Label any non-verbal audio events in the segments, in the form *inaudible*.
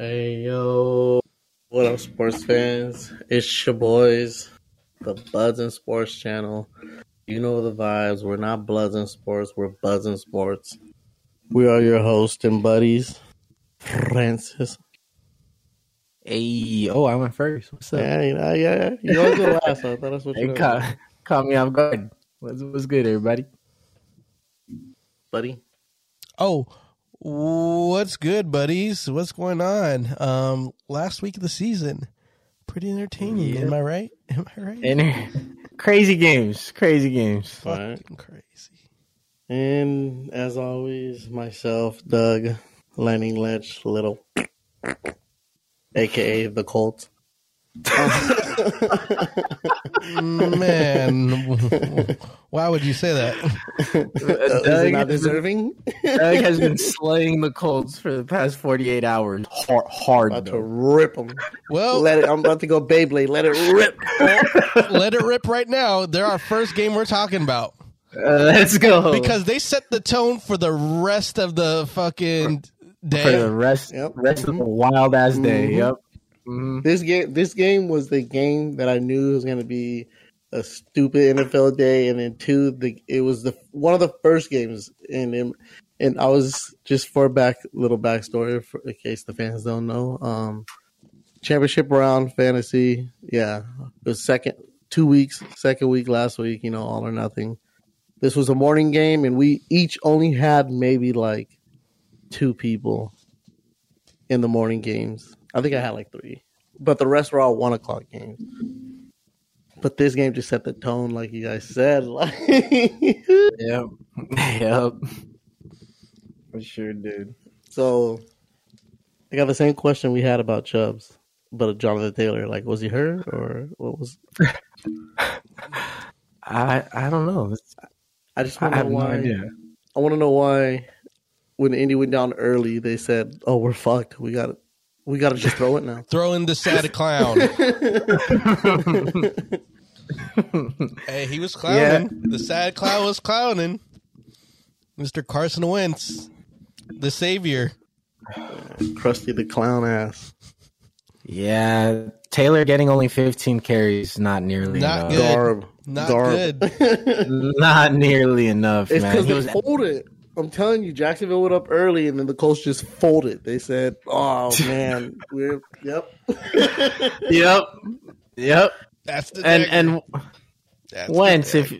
Hey yo, what up, sports fans? It's your boys, the Buds and Sports channel. You know the vibes. We're not Bloods and Sports. We're Buds and Sports. We are your host and buddies, Francis. Hey, oh, I went first. What's up? Yeah, you know, yeah, you always go last. So I thought that's what Hey, you caught, caught me off guard. What's, what's good, everybody? buddy. Oh, what's good, buddies? What's going on? Um, last week of the season, pretty entertaining. Yep. Am I right? *laughs* Am I right? And *laughs* crazy games, crazy games. Fucking crazy. And as always, myself, Doug, Lanning Lynch, Little, *laughs* aka the Colts. Man, why would you say that? Is it not deserving? Doug has been slaying the Colts for the past 48 hours. Hard, hard about to rip them. Well, Let it. I'm about to go Beyblade. Let it rip. *laughs* let it rip right now. They're our first game we're talking about Uh, let's go. because they set the tone for the rest of the fucking day. for the rest, Yep. rest of the wild ass day. Mhm. Yep. Mhm. This game. This game was the game that I knew was going to be a stupid NFL day, and then two, the it was the one of the first games, and, and I was just for back little backstory for, in case the fans don't know. Um, championship round fantasy, yeah, it was second two weeks, second week last week. You know, all or nothing. This was a morning game, and we each only had maybe like two people in the morning games. I think I had like three, but the rest were all one o'clock games. But this game just set the tone, like you guys said. *laughs* Like, Yep. Yep. For sure, dude. so, I got the same question we had about Chubbs, but Jonathan Taylor. Like, was he hurt or what was? *laughs* I I don't know. I just want to have know no why. idea. I want to know why when Indy went down early, they said, "Oh, we're fucked. We got to We got to just throw it now." Throw in the sad clown. *laughs* hey, he was clowning. The sad clown was clowning. Mr. Carson Wentz, the savior. Krusty the clown ass. Yeah, Taylor getting only 15 carries, not nearly Not enough. good. Garb. Not Garb. good. *laughs* Not nearly enough, It's man. because they was- folded. I'm telling you, Jacksonville went up early, and then the Colts just folded. They said, "Oh *laughs* man, we're yep." *laughs* yep, yep. That's the And dagger. and That's Wentz, if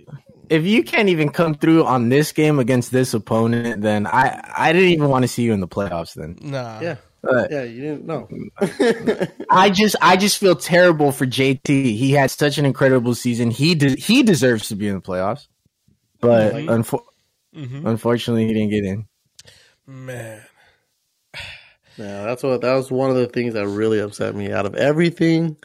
if you can't even come through on this game against this opponent, then I I didn't even want to see you in the playoffs. Then nah, Yeah, But yeah, you didn't know. *laughs* I just I just feel terrible for JT. He had such an incredible season. He de- he deserves to be in the playoffs, but Mhm. Unfo- Mhm. unfortunately he didn't get in. man. *sighs* Yeah, that's what that was one of the things that really upset me. Out of everything,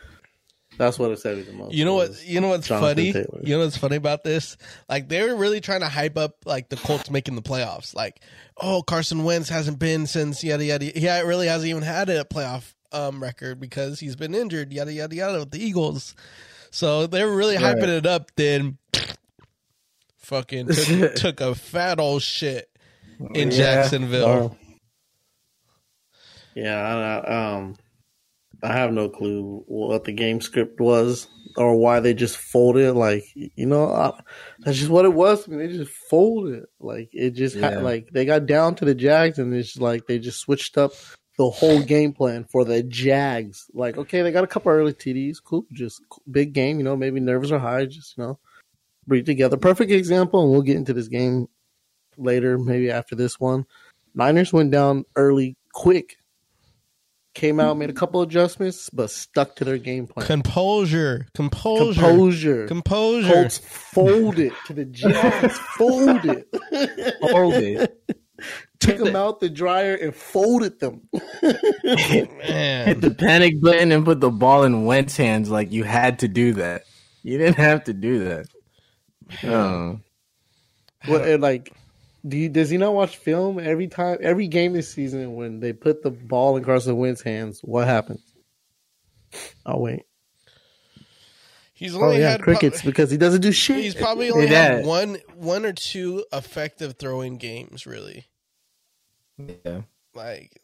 that's what upset me the most. You know what? You know what's Jonathan funny? Taylor. You know what's funny about this? Like they were really trying to hype up like the Colts making the playoffs. Like, oh, Carson Wentz hasn't been since yada yada. He really hasn't even had a playoff um, record because he's been injured. Yada yada yada with the Eagles. So they were really Right. hyping it up. Then, fucking took, *laughs* took a fat old shit in Yeah. Jacksonville. Yeah, I, I, um, I have no clue what the game script was or why they just folded. Like, you know, I, that's just what it was. I mean, they just folded. Like, it just Yeah. had, like they got down to the Jags, and it's like they just switched up the whole game plan for the Jags. Like, okay, they got a couple early TDs, cool, just big game. You know, maybe nerves are high, just you know, breathe together. Perfect example, and we'll get into this game later, maybe after this one. Niners went down early, quick. Came out, made a couple adjustments, but stuck to their game plan. Composure, composure, Composure. composure. Colts folded to the *laughs* Jags. folded. Folded. Took them out the dryer and folded them. Man. Hit the panic button and put the ball in Wentz hands like you had to do that. You didn't have to do that. Oh. *laughs* What and like do you, does he not watch film every time every game this season when they put the ball in Carson Wentz's hands? What happens? Oh wait. He's Oh only yeah, had crickets because he doesn't do *laughs* shit. He's probably only Yeah. had one one or two effective throwing games, really. Yeah. Like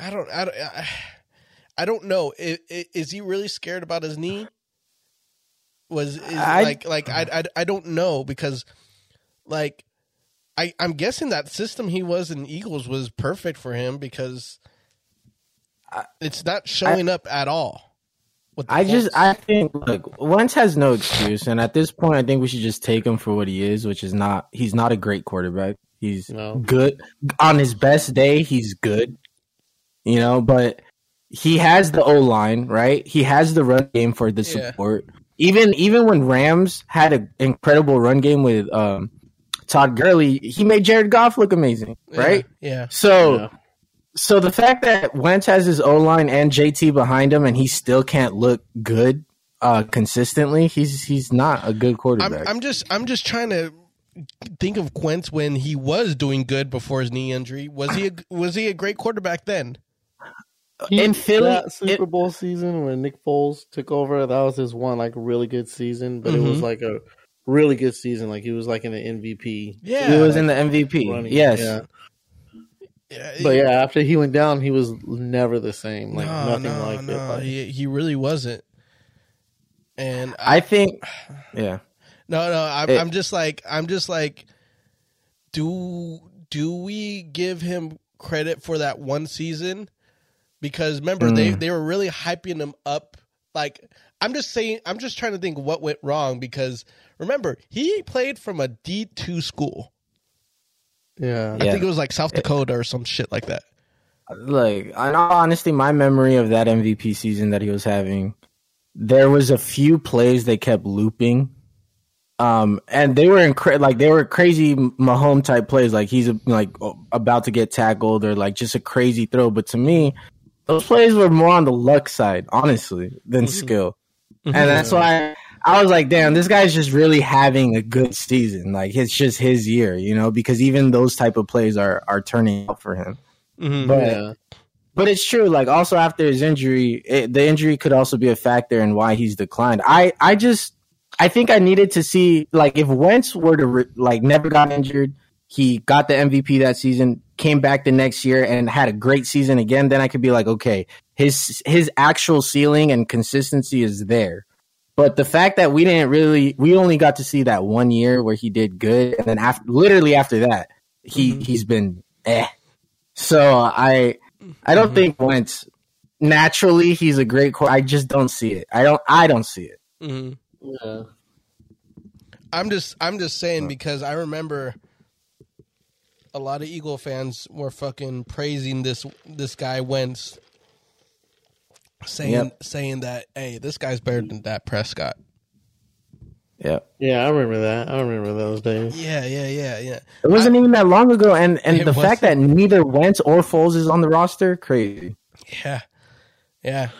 I don't. I don't. I, I don't know. I- I- Is he really scared about his knee? Was is I- like like I, I I don't know because like I I'm guessing that system he was in Eagles was perfect for him because it's not showing up at all. I just I think look, Wentz has no excuse, and at this point, I think we should just take him for what he is, which is not. He's not a great quarterback. He's No. good on his best day. He's good, you know, but he has the O line, right? He has the run game for the Yeah. support. Even even when Rams had an incredible run game with um, Todd Gurley, he made Jared Goff look amazing, right? Yeah. So. Yeah. So the fact that Wentz has his O line and JT behind him, and he still can't look good uh, consistently, he's he's not a good I'm quarterback. I'm just I'm just trying to think of Wentz when he was doing good before his knee injury. Was he a, was he a great quarterback then? In Philly, that Super it- Bowl season when Nick Foles took over, that was his one like really good season, but it was Mhm. like a really good season. Like he was like in the MVP. Yeah. he was in the MVP. running. Yes, Yeah. Yeah, But yeah, after he went down, he was never the same. Like no, nothing no, like no. it. Like, he he really wasn't. And I, I think. Yeah, no, no, I'm, It- I'm just like I'm just like, do do we give him credit for that one season? Because remember they Mm. they were really hyping him up. Like I'm just saying, I'm just trying to think what went wrong because remember he played from a D two school. yeah. I Yeah. think it was like South Dakota or some shit like that. like in all honesty, my memory of that MVP season that he was having, there was a few plays they kept looping. Um, and they were incre- like they were crazy Mahomes type plays, like he's like about to get tackled or like just a crazy throw. But to me, those plays were more on the luck side, honestly, than skill. And that's why I was like, damn, this guy's just really having a good season. Like it's just his year, you know, because even those type of plays are are turning out for him. Mhm. But Yeah. but it's true. Like also after his injury, it, the injury could also be a factor in why he's declined. I I just I think I needed to see like if Wentz were to re- like never got injured, he got the MVP that season, came back the next year and had a great season again. Then I could be like, okay, his his actual ceiling and consistency is there. But the fact that we didn't really, we only got to see that one year where he did good, and then after, literally after that, he he's been eh. So I I don't think Wentz naturally he's a great core. I just don't see it. I don't I don't see it. Mm-hmm. Yeah. I'm just I'm just saying because I remember a lot of Eagle fans were fucking praising this this guy Wentz, saying Yep. saying that hey this guy's better than Dak Prescott. Yeah. Yeah, I remember that. I remember those days. Yeah, yeah, yeah, yeah. It wasn't even that long ago and and the fact that neither Wentz or Foles is on the roster, crazy. Yeah, yeah.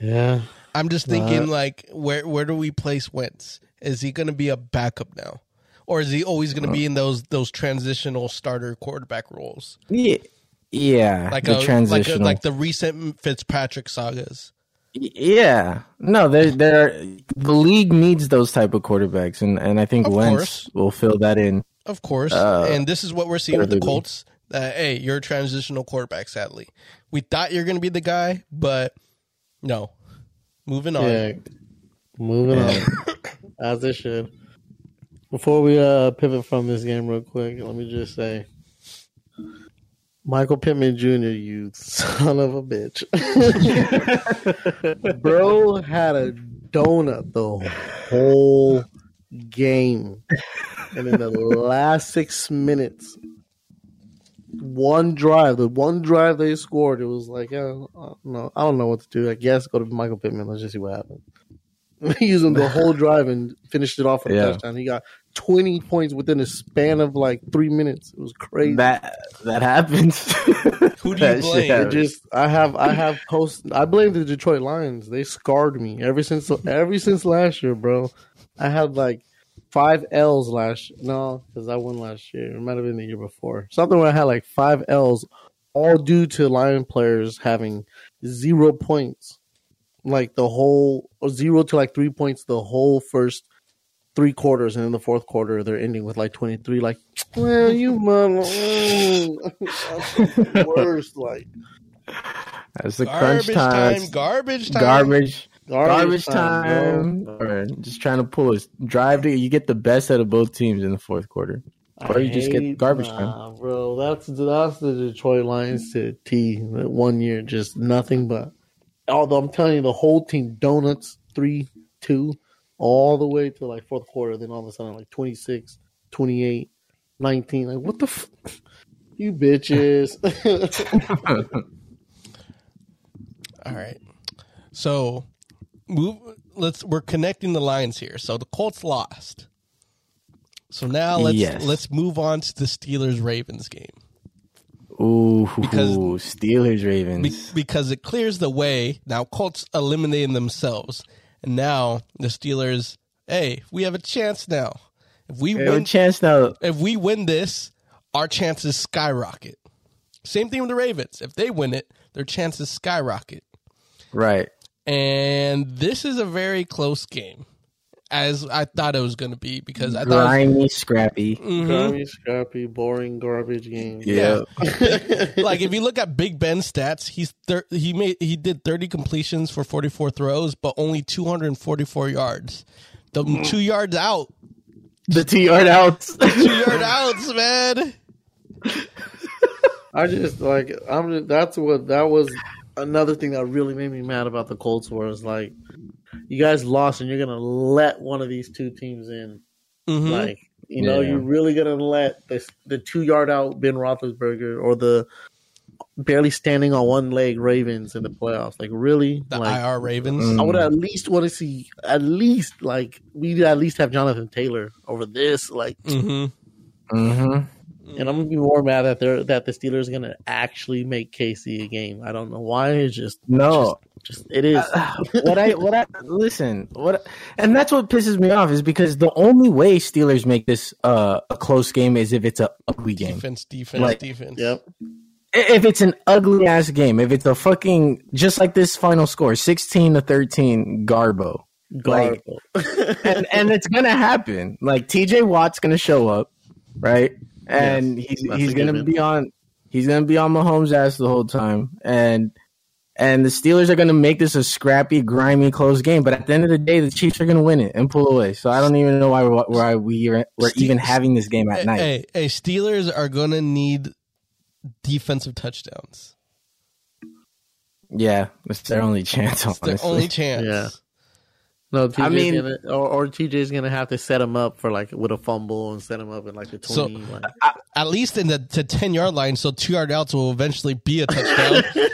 Yeah. I'm just thinking like where where do we place Wentz? Is he going to be a backup now, or is he always going to be in those those transitional starter quarterback roles, Yeah. Yeah. like the a, transitional. like a, like the recent Fitzpatrick sagas? Yeah, no, there, there. The league needs those type of quarterbacks, and and I think Of Wentz course. will fill that in. Of course. Uh, and this is what we're seeing with the Colts. That hey, you're a transitional quarterback. Sadly, we thought you're going to be the guy, but no. Moving on. Yeah. Moving on. *laughs* As it should. Before we uh pivot from this game real quick, let me just say Michael Pittman Jr., you son of a bitch. *laughs* Bro had a donut the whole game. And in the last six minutes, one drive, the one drive they scored, it was like, uh, no, I don't know what to do. I guess go to Michael Pittman. Let's just see what happens. *laughs* He used him the whole drive and finished it off with a Yeah. touchdown. He got 20 points within a span of like three minutes. It was crazy. That that happens. *laughs* Who do you That shit blame? It just I have I have post I blame the Detroit Lions. They scarred me ever since ever since last year, bro. I had like five L's last no, because I won last year. It might have been the year before. Something where I had like five L's, all due to Lion players having zero points. Like the whole zero to like three points the whole first three quarters, and in the fourth quarter they're ending with like twenty three. Like, well, you mother, *laughs* mm. That's the worst. Like, That's the Garbage crunch time. time. Garbage time. Garbage. Garbage, Garbage time. time, bro. or just trying to pull a drive to you get the best out of both teams in the fourth quarter. Or you just get garbage nah, bro. That's that's the Detroit Lions to T. One year, just nothing but. Although I'm telling you, the whole team donuts three two, all the way to like fourth quarter. Then all of a sudden, like 26, 28, 19. Like what the. F- *laughs* you bitches. *laughs* *laughs* All right. So move let's we're connecting the lines here. So the Colts lost. So now let's Yes. let's move on to the Steelers Ravens game. Ooh, Because- Steelers Ravens. Be- because it clears the way. Now Colts eliminating themselves. And now the Steelers, hey, we have a chance now. If we a win chance now. if we win this, our chances skyrocket. Same thing with the Ravens. If they win it, their chances skyrocket. Right. And this is a very close game, as I thought it was going to be because I thought. Grimy, scrappy. Mhm. Garbage, scrappy, boring, garbage game. Yeah. *laughs* like if you look at Big Ben's stats, he's thir- he made he did 30 completions for 44 throws, but only 244 yards. The two yards out, The two yard outs. two yard outs, man. *laughs* I just like I'm. Just, that's what that was. Another thing that really made me mad about the Colts was like, you guys lost and you're gonna let one of these two teams in. Mhm. Like, you know, Yeah. you're really gonna let the the two yard out Ben Roethlisberger or the barely standing on one leg Ravens in the playoffs. Like, really? the like, IR Ravens. Mm. I would at least want to see at least like we at least have Jonathan Taylor over this. Like, hmm hmm and I'm gonna be more mad that they're that the Steelers are gonna actually make KC a game. I don't know why. It's just No. just it is. what I what I listen what and that's what pisses me off is because the only way Steelers make this uh, a close game is if it's a ugly game. Defense, defense, Like- defense. yep. If it's an ugly ass game, if it's a fucking just like this final score, sixteen to thirteen, Garbo, Like- *laughs* and and it's gonna happen. Like T.J. Watt's gonna show up, right? And he's he's gonna given. be on he's gonna be on Mahomes' ass the whole time, and and the Steelers are gonna make this a scrappy, grimy, close game. But at the end of the day, the Chiefs are gonna win it and pull away. So I don't even know why we're, why we are, we're Ste- even having this game at Hey, night. hey, hey, Steelers are gonna need defensive touchdowns. Yeah, it's their only chance. It's their only chance. Yeah. No, TJ's I mean- gonna, or, or TJ's gonna have to set him up for like with a fumble and set him up in like the So- twenty. like, At least in the to ten yard line, so two yard outs will eventually be a touchdown. *laughs*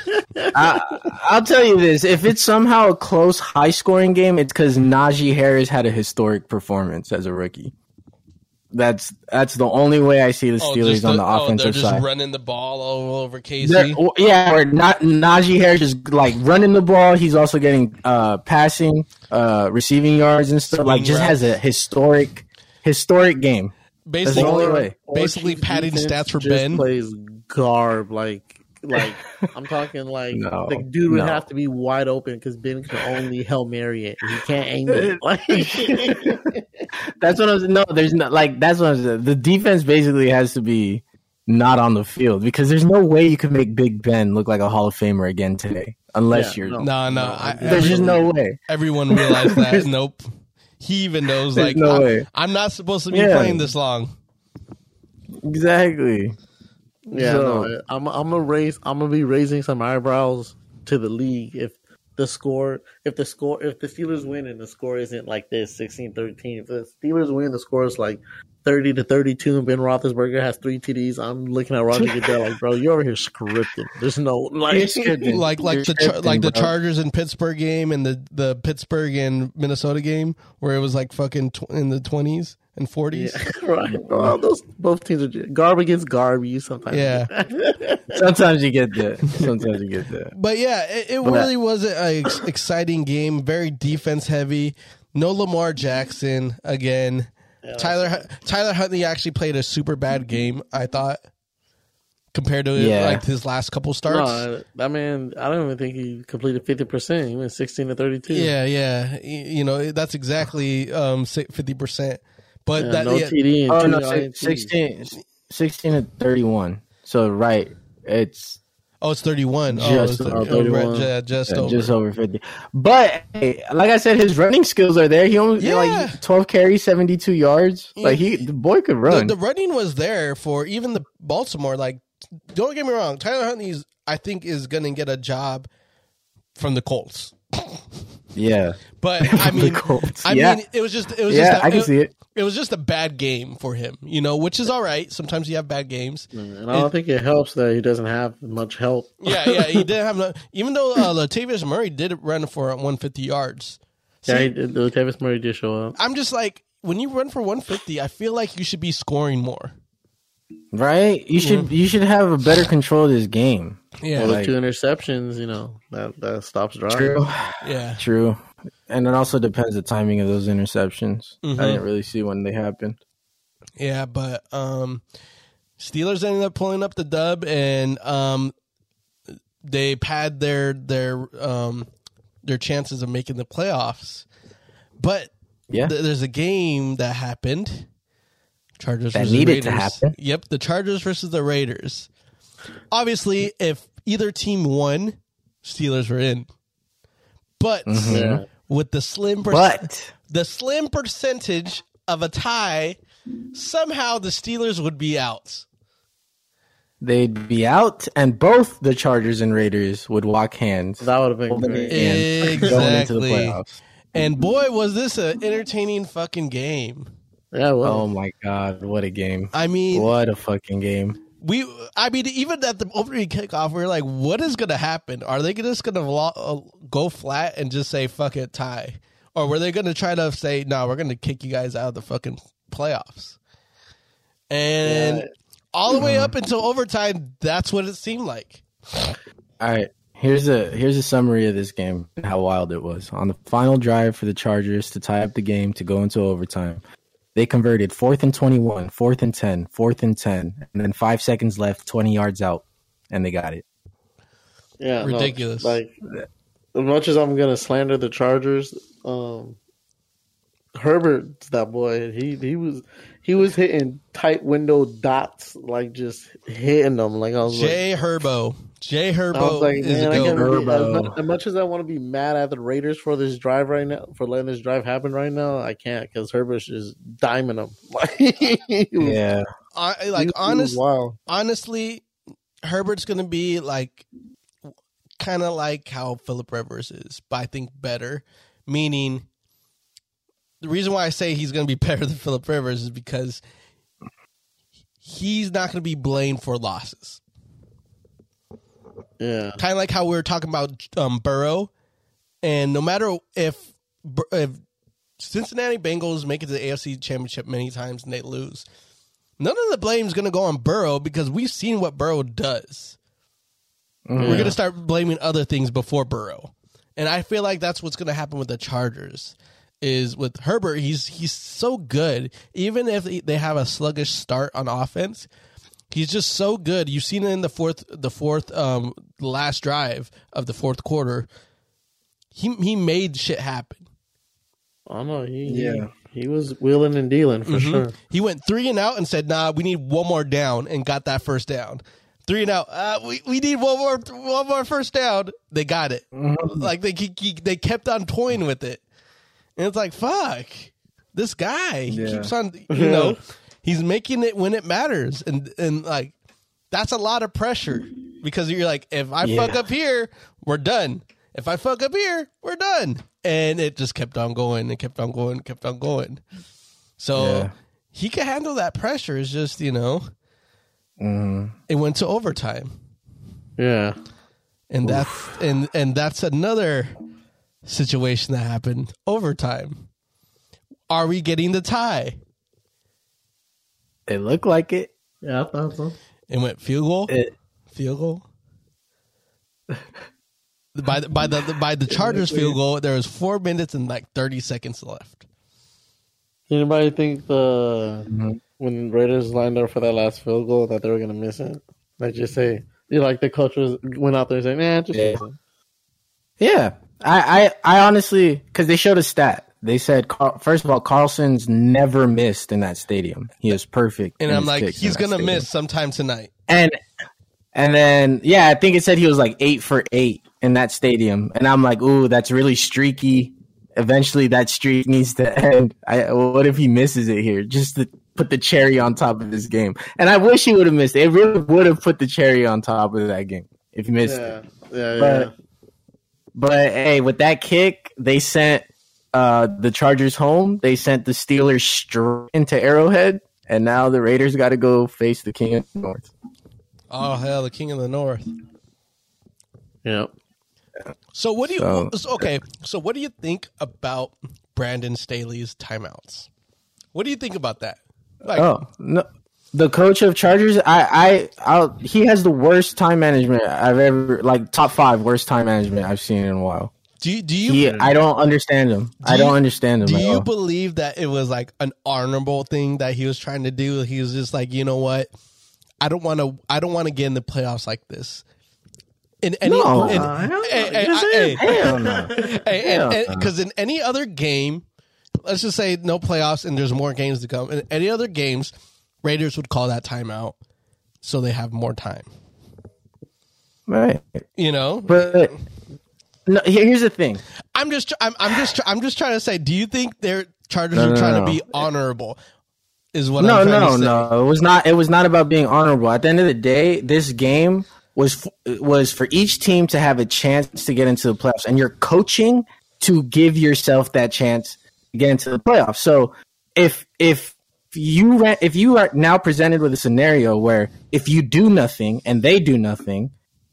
I, I'll tell you this: if it's somehow a close, high-scoring game, it's because Najee Harris had a historic performance as a rookie. That's that's the only way I see the Oh, Steelers just on the oh, they're offensive just side. running the ball all over They're- KC. yeah, or not Najee Harris is like running the ball. He's also getting uh, passing, uh, receiving yards and stuff. Like, just has a historic, historic game. Basically, the only way. basically padding stats for just Ben. Plays garb like like *laughs* I'm talking like No, the dude would no. have to be wide open because Ben can only hail Mary it. He can't aim it. *laughs* Like, *laughs* That's what I was. No, there's not like that's what I was. The defense basically has to be not on the field because there's no way you can make Big Ben look like a Hall of Famer again today, unless Yeah, you're. no. no, no, I, There's just no way. Everyone realized that. nope. He even knows. There's Like, no I'm, way. I'm not supposed to be Yeah. playing this long. Exactly. Yeah, So- no, I'm I'm gonna raise I'm gonna be raising some eyebrows to the league if the score if the score if the Steelers win and the score isn't like this 16-13 if the Steelers win the score is like 30 to 32 and Ben Roethlisberger has three TDs I'm looking at Roger Goodell like bro you're over here scripting there's no like You're. *laughs* Like like the char- scripting, like the. Chargers and Pittsburgh game and the the Pittsburgh and Minnesota game where it was like fucking tw- in the twenties and forties. Yeah, *laughs* right bro, those both teams are just, garb against garb you sometimes Yeah. *laughs* *laughs* Sometimes you get that. Sometimes you get that. But yeah, it, it But- really was an ex- exciting game. Very defense heavy. No Lamar Jackson again. Tyler Tyler Huntley actually played a super bad game. I thought compared to Yeah. like his last couple starts. no, that man I don't even think he completed 50% he went 16 to 32 Yeah, yeah. Y- You know that's exactly um fifty percent. But Yeah, that no yeah, TD and Oh two no, INTs. 16, 16 to thirty-one. So right, it's Oh, it's 31. oh, Just it's over 31. yeah, just Yeah, over. just over 50. But hey, like I said, his running skills are there. He only Yeah. like 12 carries, 72 yards. Mm. Like he, the boy could run. the running was there for even the Baltimore. Like, don't get me wrong, Tyler Huntley's I think is going to get a job from the Colts. *laughs* yeah. But *laughs* I mean, I Yeah. mean, it was just it was Yeah, just I can it, see it. It was just a bad game for him, you know, which is all right. Sometimes you have bad games. And I don't think it helps that he doesn't have much help. Yeah, yeah, he *laughs* didn't have no, even though uh, Latavius Murray did run for 150 yards. Yeah, See, he did, Latavius Murray did show up. I'm just like when you run for 150, I feel like you should be scoring more. Right? You should you should have a better control of this game. Yeah, Well, like- the two interceptions, you know, that that stops drive. True. yeah. True. And it also depends the timing of those interceptions. Mhm. I didn't really see when they happened. Yeah, but um Steelers ended up pulling up the dub and um they pad their their um their chances of making the playoffs. But Yeah. th- there's a game that happened. Chargers That versus needed to Raiders. happen. Yep, the Chargers versus the Raiders. Obviously, if either team won, Steelers were in. But mm-hmm. Yeah. with the slim per- But the slim percentage of a tie, somehow the Steelers would be out. they'd be out and both the Chargers and Raiders would walk hands. That would have been holding great. hands going into the Exactly. playoffs. And boy, was this an entertaining fucking game. Yeah, well, Oh my god, what a game. I mean, What a fucking game. We. I mean, even at the opening kickoff, we are like, "What is going to happen? Are they just going to lo- uh, go flat and just say fuck it, tie, or were they going to try to say, no, we're going to kick you guys out of the fucking playoffs?" And Yeah. all the way up until overtime, that's what it seemed like. All right. Here's a here's a summary of this game and how wild it was. On the final drive for the Chargers to tie up the game to go into overtime, they converted fourth and 21, fourth and 10, fourth and 10, and then five seconds left, 20 yards out, and they got it. yeah, no, ridiculous. like, as much as I'm gonna slander the Chargers, um, Herbert's that boy. He he was he was hitting tight window dots, like just hitting them. Like I was like, Jay Herbo. Jay I was Herbo like, is man, a I can't goat. be, as, much, as much as I want to be mad at the Raiders for this drive right now, for letting this drive happen right now, I can't because Herbert's is diming them. *laughs* Like, Yeah. I, like was honest, wild. honestly, Herbert's gonna be like kind of like how Philip Rivers is, but I think better. Meaning, the reason why I say he's gonna be *laughs* better than Philip Rivers is because he's not gonna be blamed for losses. Yeah, Kind of like how we were talking about um, Burrow, and no matter if if Cincinnati Bengals make it to the AFC Championship many times and they lose, none of the blame is going to go on Burrow because we've seen what Burrow does. We're going to start blaming other things before Burrow, and I feel like that's what's going to happen with the Chargers. Is with Herbert, he's he's so good. Even if they have a sluggish start on offense, he's just so good. You've seen it in the fourth, the fourth, um, last drive of the fourth quarter. He he made shit happen. I know. He, Yeah. he, he was wheeling and dealing for Mhm. sure. He went three and out and said, "Nah, we need one more down," and got that first down. Three and out. Uh, we we need one more one more first down. They got it. Like they he, he- they kept on toying with it, and it's like fuck this guy. He Yeah. keeps on you know *laughs* he's making it when it matters, and and like that's a lot of pressure because you're like if I fuck up here, we're done. If I fuck up here, we're done. And it just kept on going and kept on going, kept on going. So Yeah. he can handle that pressure. It's just, you know, Mhm. it went to overtime. Yeah, And that's and and that's another situation that happened. Overtime. Are we getting the tie? It looked like it. yeah, I thought so. It went field goal. It Field goal. by the, by the by the Chargers field goal, there was four minutes and like thirty seconds left. Anybody think the Mhm. when Raiders lined up for that last field goal that they were gonna miss it? Like just say, you like the coach was went out there and said, "Nah, just Yeah. Yeah, I, I, I honestly, because they showed a stat. They said, first of all, Carlson's never missed in that stadium. He is perfect. And I'm like, he's gonna miss sometime tonight. And And then, yeah, I think it said he was like eight for eight in that stadium. And I'm like, ooh, that's really streaky. Eventually, that streak needs to end. I, what if he misses it here? Just to put the cherry on top of this game. And I wish he would have missed it. It really would have put the cherry on top of that game if he missed Yeah, it. yeah, yeah. But, but hey, with that kick, they sent uh, the Chargers home. They sent the Steelers straight into Arrowhead. And now the Raiders got to go face the King of the North. Oh hell, the king of the north. yeah. So what do you? So- so- okay, so what do you think about Brandon Staley's timeouts? What do you think about that? Like, Oh no, the coach of Chargers. I, I, I'll, he has the worst time management I've ever like top five worst time management I've seen in a while. Do you, do you He, I don't understand him. I Do you- don't understand him. do at you all. believe that it was like an honorable thing that he was trying to do? He was just like, you know what? I don't want to. I don't want to get in the playoffs like this. In any, No, in, hell hey, no. hey, Just hey, hell no. Eh, eh, eh, hell no. *laughs* because in any other game, let's just say no playoffs and there's more games to come. In any other games, Raiders would call that timeout so they have more time. Right, You know, but no. Here's the thing. I'm just, I'm, I'm just, I'm just trying to say. Do you think their Chargers No, are no, trying no. to be honorable? Is what no, I'm trying no, to say. no. It was not. It was not about being honorable. At the end of the day, this game was was for each team to have a chance to get into the playoffs, and you're coaching to give yourself that chance to get into the playoffs. So if if you if you are now presented with a scenario where if you do nothing and they do nothing,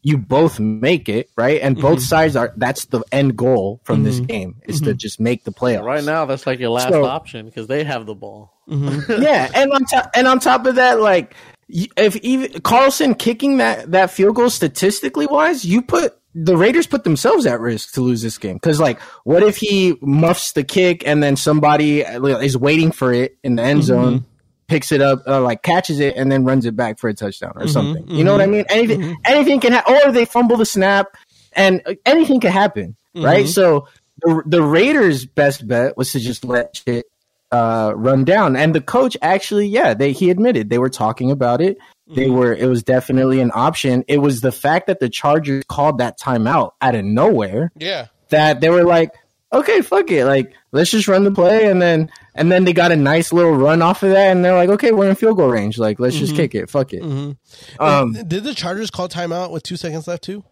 you both make it right, and both mm-hmm. sides are that's the end goal from this mm-hmm. game is to mm-hmm. just make the playoffs. Right now, that's like your last So- option because they have the ball. *laughs* yeah, and on top and on top of that, like if even Carlson kicking that that field goal statistically wise, you put the Raiders put themselves at risk to lose this game. Because like what if he muffs the kick and then somebody uh, is waiting for it in the end zone. Picks it up, uh, like catches it, and then runs it back for a touchdown or something. You know what I mean? Anything, anything can happen. Or they fumble the snap, and uh, anything can happen, right? So the the Raiders' best bet was to just let shit uh, run down. And the coach actually, yeah, they he admitted they were talking about it. They were it was definitely an option. It was the fact that the Chargers called that timeout out of nowhere Yeah, that they were like, okay, fuck it, like let's just run the play, and then and then they got a nice little run off of that, and they're like, okay, we're in field goal range, like let's just mm-hmm. kick it, fuck it. Mm-hmm. Um, did the Chargers call timeout with two seconds left too,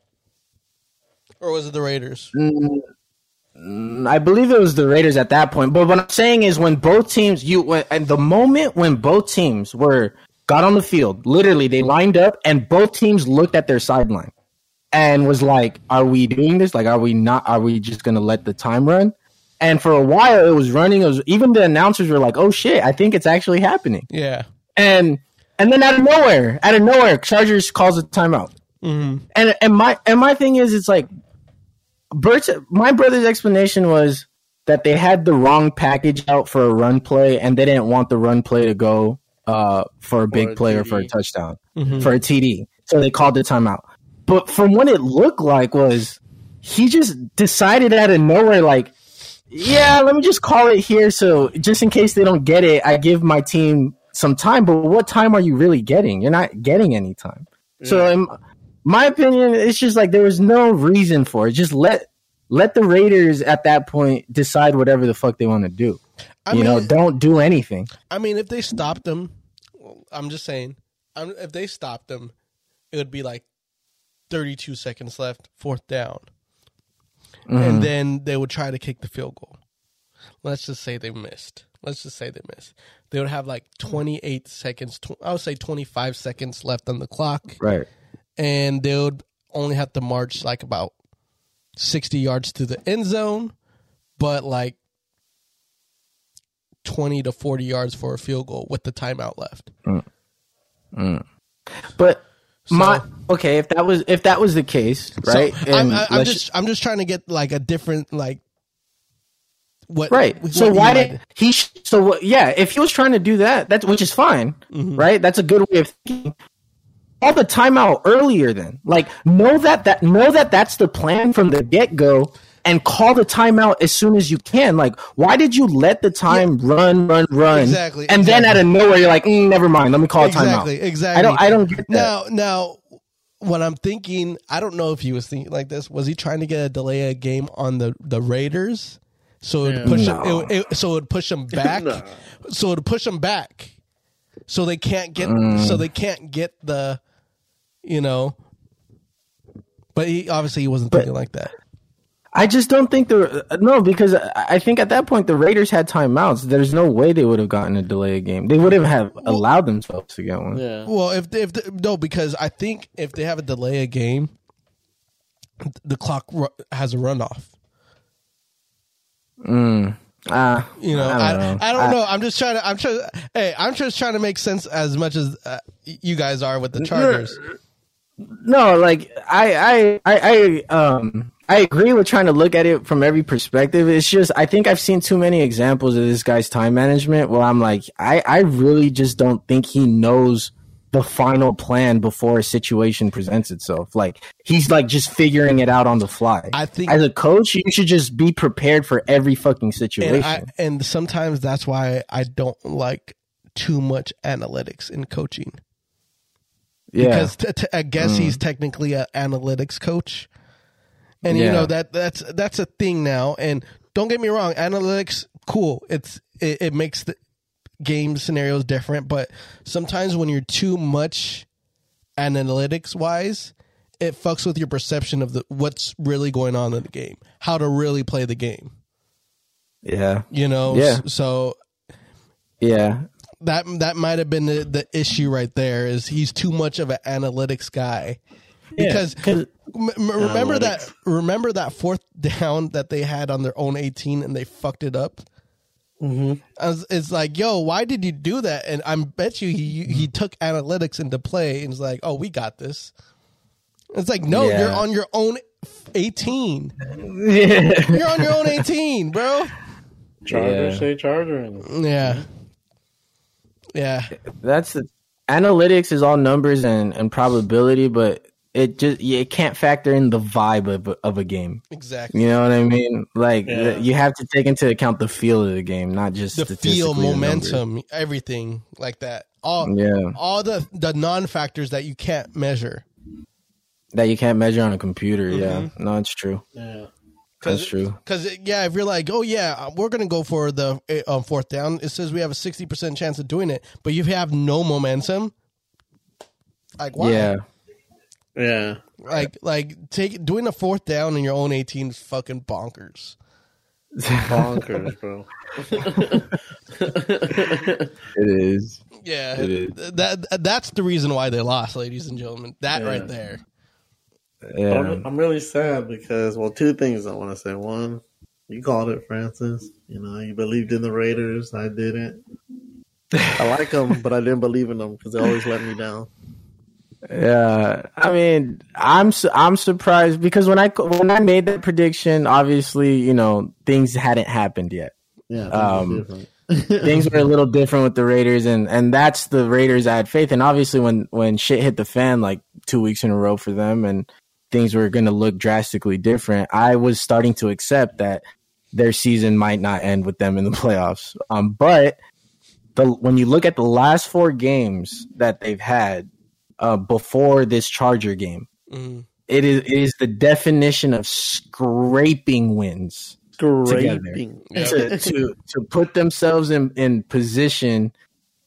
or was it the Raiders? Mm, I believe it was the Raiders at that point. But what I'm saying is when both teams you when, and the moment when both teams were got on the field, literally they lined up and both teams looked at their sideline and was like, "Are we doing this? Like, are we not? Are we just gonna let the time run?" And for a while, it was running. It was even the announcers were like, "Oh shit, I think it's actually happening." Yeah, And and then out of nowhere, out of nowhere, Chargers calls a timeout. And and my and my thing is, it's like Bert's. My brother's explanation was that they had the wrong package out for a run play, and they didn't want the run play to go uh, for a big a play or for a TD. touchdown for a TD. So they called the timeout. But from what it looked like was he just decided out of nowhere, like, yeah, let me just call it here. So just in case they don't get it, I give my team some time. But what time are you really getting? You're not getting any time. So in my opinion, it's just like there was no reason for it. Just let let the Raiders at that point decide whatever the fuck they want to do. I you mean, know, don't do anything. I mean, if they stopped them, I'm just saying, if they stopped them, it would be like 32 seconds left, fourth down, and mm-hmm. then they would try to kick the field goal. Let's just say they missed. Let's just say they missed. They would have like 28 seconds. Tw- I would say 25 seconds left on the clock, Right. and they would only have to march like about 60 yards to the end zone, but like 20 to 40 yards for a field goal with the timeout left. Mm. Mm. But my okay, if that was if that was the case, right? So I'm, I- I'm just I'm just trying to get like a different like what right. what So why did he? sh- So what? Yeah, if he was trying to do that, that's which is fine, Mm-hmm. right? That's a good way of thinking. All the timeout earlier, then, like know that that know that that's the plan from the get go, and call the timeout as soon as you can. Like, why did you let the time run, run, run, Exactly, and then out of nowhere you're like, mm, never mind, let me call a timeout. exactly exactly I don't, I don't get that. now now what I'm thinking, I don't know if he was thinking like this. Was he trying to get a delay a game on the the Raiders? So it Yeah. push No. him, it, it, so it push them *laughs* back. Nah. So it push them back. So they can't get. Mm. So they can't get the, you know. But he obviously he wasn't But- thinking like that. I just don't think the no because I I think at that point the Raiders had timeouts. There's no way they would have gotten a delay game. They would have have allowed themselves to get one. Yeah. Well, if if the, no, because I think if they have a delay a game, the clock ru- has a runoff. Mm. Ah, You know, I I, don't know. I don't know. I'm just trying to. I'm trying. Hey, I'm just trying to make sense as much as uh, you guys are with the Chargers. No, like I, I, I, I, um, I agree with trying to look at it from every perspective. It's just I think I've seen too many examples of this guy's time management where I'm like, I, I really just don't think he knows the final plan before a situation presents itself. Like he's like just figuring it out on the fly. I think- as a coach, you should just be prepared for every fucking situation. And I and sometimes that's why I don't like too much analytics in coaching yeah, because t- t- I guess he's mm. technically an analytics coach, and you know that that's that's a thing now. And don't get me wrong, analytics cool. It's it, it makes the game scenarios different, but sometimes when you're too much analytics wise, it fucks with your perception of the what's really going on in the game, how to really play the game. yeah, You know, Yeah. So yeah. that that might have been the, the issue right there is he's too much of an analytics guy because because m- m- remember that remember that fourth *laughs* down that they had on their own 18 and they fucked it up Mm-hmm. Was- it's like yo why did you do that and i bet you he he took analytics into play and was like oh we got this it's like no Yeah. you're on your own 18 yeah. *laughs* you're on your own 18 bro Charger Yeah. say Charger. Yeah yeah that's the analytics is all numbers and, and probability, but it just yeah, it can't factor in the vibe of a- of a game. exactly You know what I mean? Like Yeah. the- you have to take into account the feel of the game, not just the feel statistically the momentum everything like that all Yeah, all the the non-factors that you can't measure that you can't measure on a computer. Mm-hmm. Yeah, no, it's true. yeah. That's true. Because yeah, if you're like, oh yeah, we're gonna go for the uh, fourth down, it says we have a sixty percent chance of doing it, but you have no momentum. Like why? Yeah, Yeah. Like like take doing a fourth down in your own eighteen is fucking bonkers. Bonkers, bro. *laughs* it is. Yeah, It is. that that's the reason why they lost, ladies and gentlemen. That Yeah. right there. Yeah, I'm, I'm really sad because, well, two things I want to say. One, you called it, Francis. You know, you believed in the Raiders. I didn't. I like them, but I didn't believe in them because they always let me down. Yeah, I mean, I'm su- I'm surprised because when I when I made that prediction, obviously, you know, things hadn't happened yet. Yeah, Um, *laughs* things were a little different with the Raiders, and and that's the Raiders I had faith in. Obviously, when when shit hit the fan like two weeks in a row for them, and things were going to look drastically different, I was starting to accept that their season might not end with them in the *laughs* playoffs. Um, but the when you look at the last four games that they've had uh, before this Charger game, Mhm. it is it is the definition of scraping wins Scraping. to, to to put themselves in in position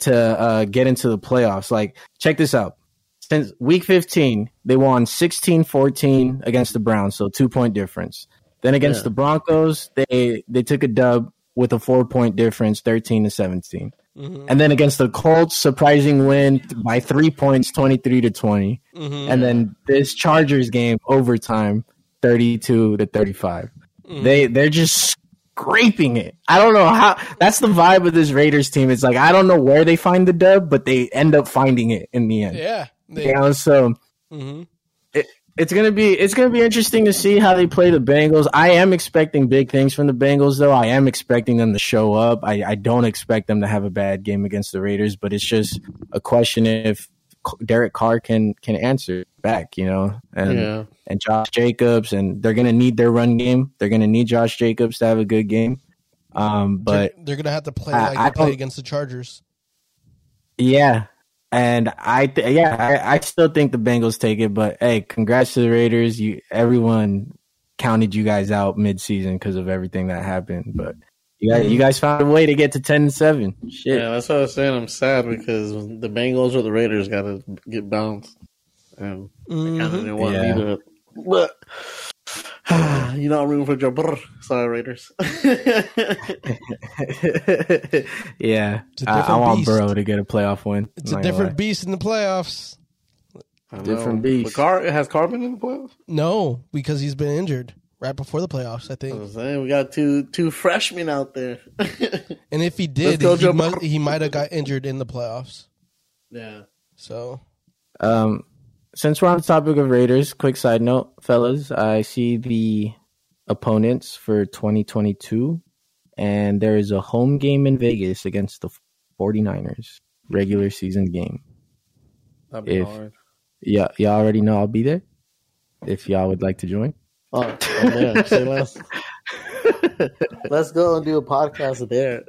to uh, get into the playoffs. Like, check this out. Since week 15, they won 16-14 against the Browns, so two point difference. Then against Yeah. the Broncos, they they took a dub with a four point difference, 13 to 17. Mhm. And then against the Colts, surprising win by three points, 23 to 20. Mhm. And then this Chargers game, overtime, 32 to 35. Mm-hmm. They they're just scraping it. I don't know how. That's the vibe of this Raiders team. It's like I don't know where they find the dub, but they end up finding it in the end. yeah, they, You know, so mhm. it, it's gonna be it's gonna be interesting to see how they play the Bengals. I am expecting big things from the Bengals, though. I am expecting them to show up. I, I don't expect them to have a bad game against the Raiders, but it's just a question if Derek Carr can can answer back. You know, and Yeah. and Josh Jacobs, and they're gonna need their run game. They're gonna need Josh Jacobs to have a good game. Um, but they're, they're gonna have to play like I they play against the Chargers. yeah, And I, th- yeah, I, I still think the Bengals take it. But hey, congrats to the Raiders. You, everyone counted you guys out mid-season because of everything that happened. But you guys, you mm-hmm. guys found a way to get to ten and seven. Shit. Yeah, that's what I was saying. I'm sad because the Bengals or the Raiders got to get bounced, and I kind of didn't want Yeah. to. But *sighs* you know, I'm rooting for Joe Burrow. Sorry, Raiders. *laughs* yeah, I, a I, I different want beast. Burrow to get a playoff win. It's a different lie. beast in the playoffs. Different beast. But Car has Carbon in the playoffs. No, because he's been injured right before the playoffs, I I think. was saying we got two two freshmen out there. *laughs* And if he did, he, Joe must, he might have got injured in the playoffs. yeah. So Um, since we're on the topic of Raiders, quick side note, fellas, I see the opponents for 2022, and there is a home game in Vegas against the 49ers, regular season game. That'd be If- hard. Yeah, y'all already know I'll be there. If y'all would like to join, Oh, oh man. Say less. *laughs* Let's go and do a podcast there.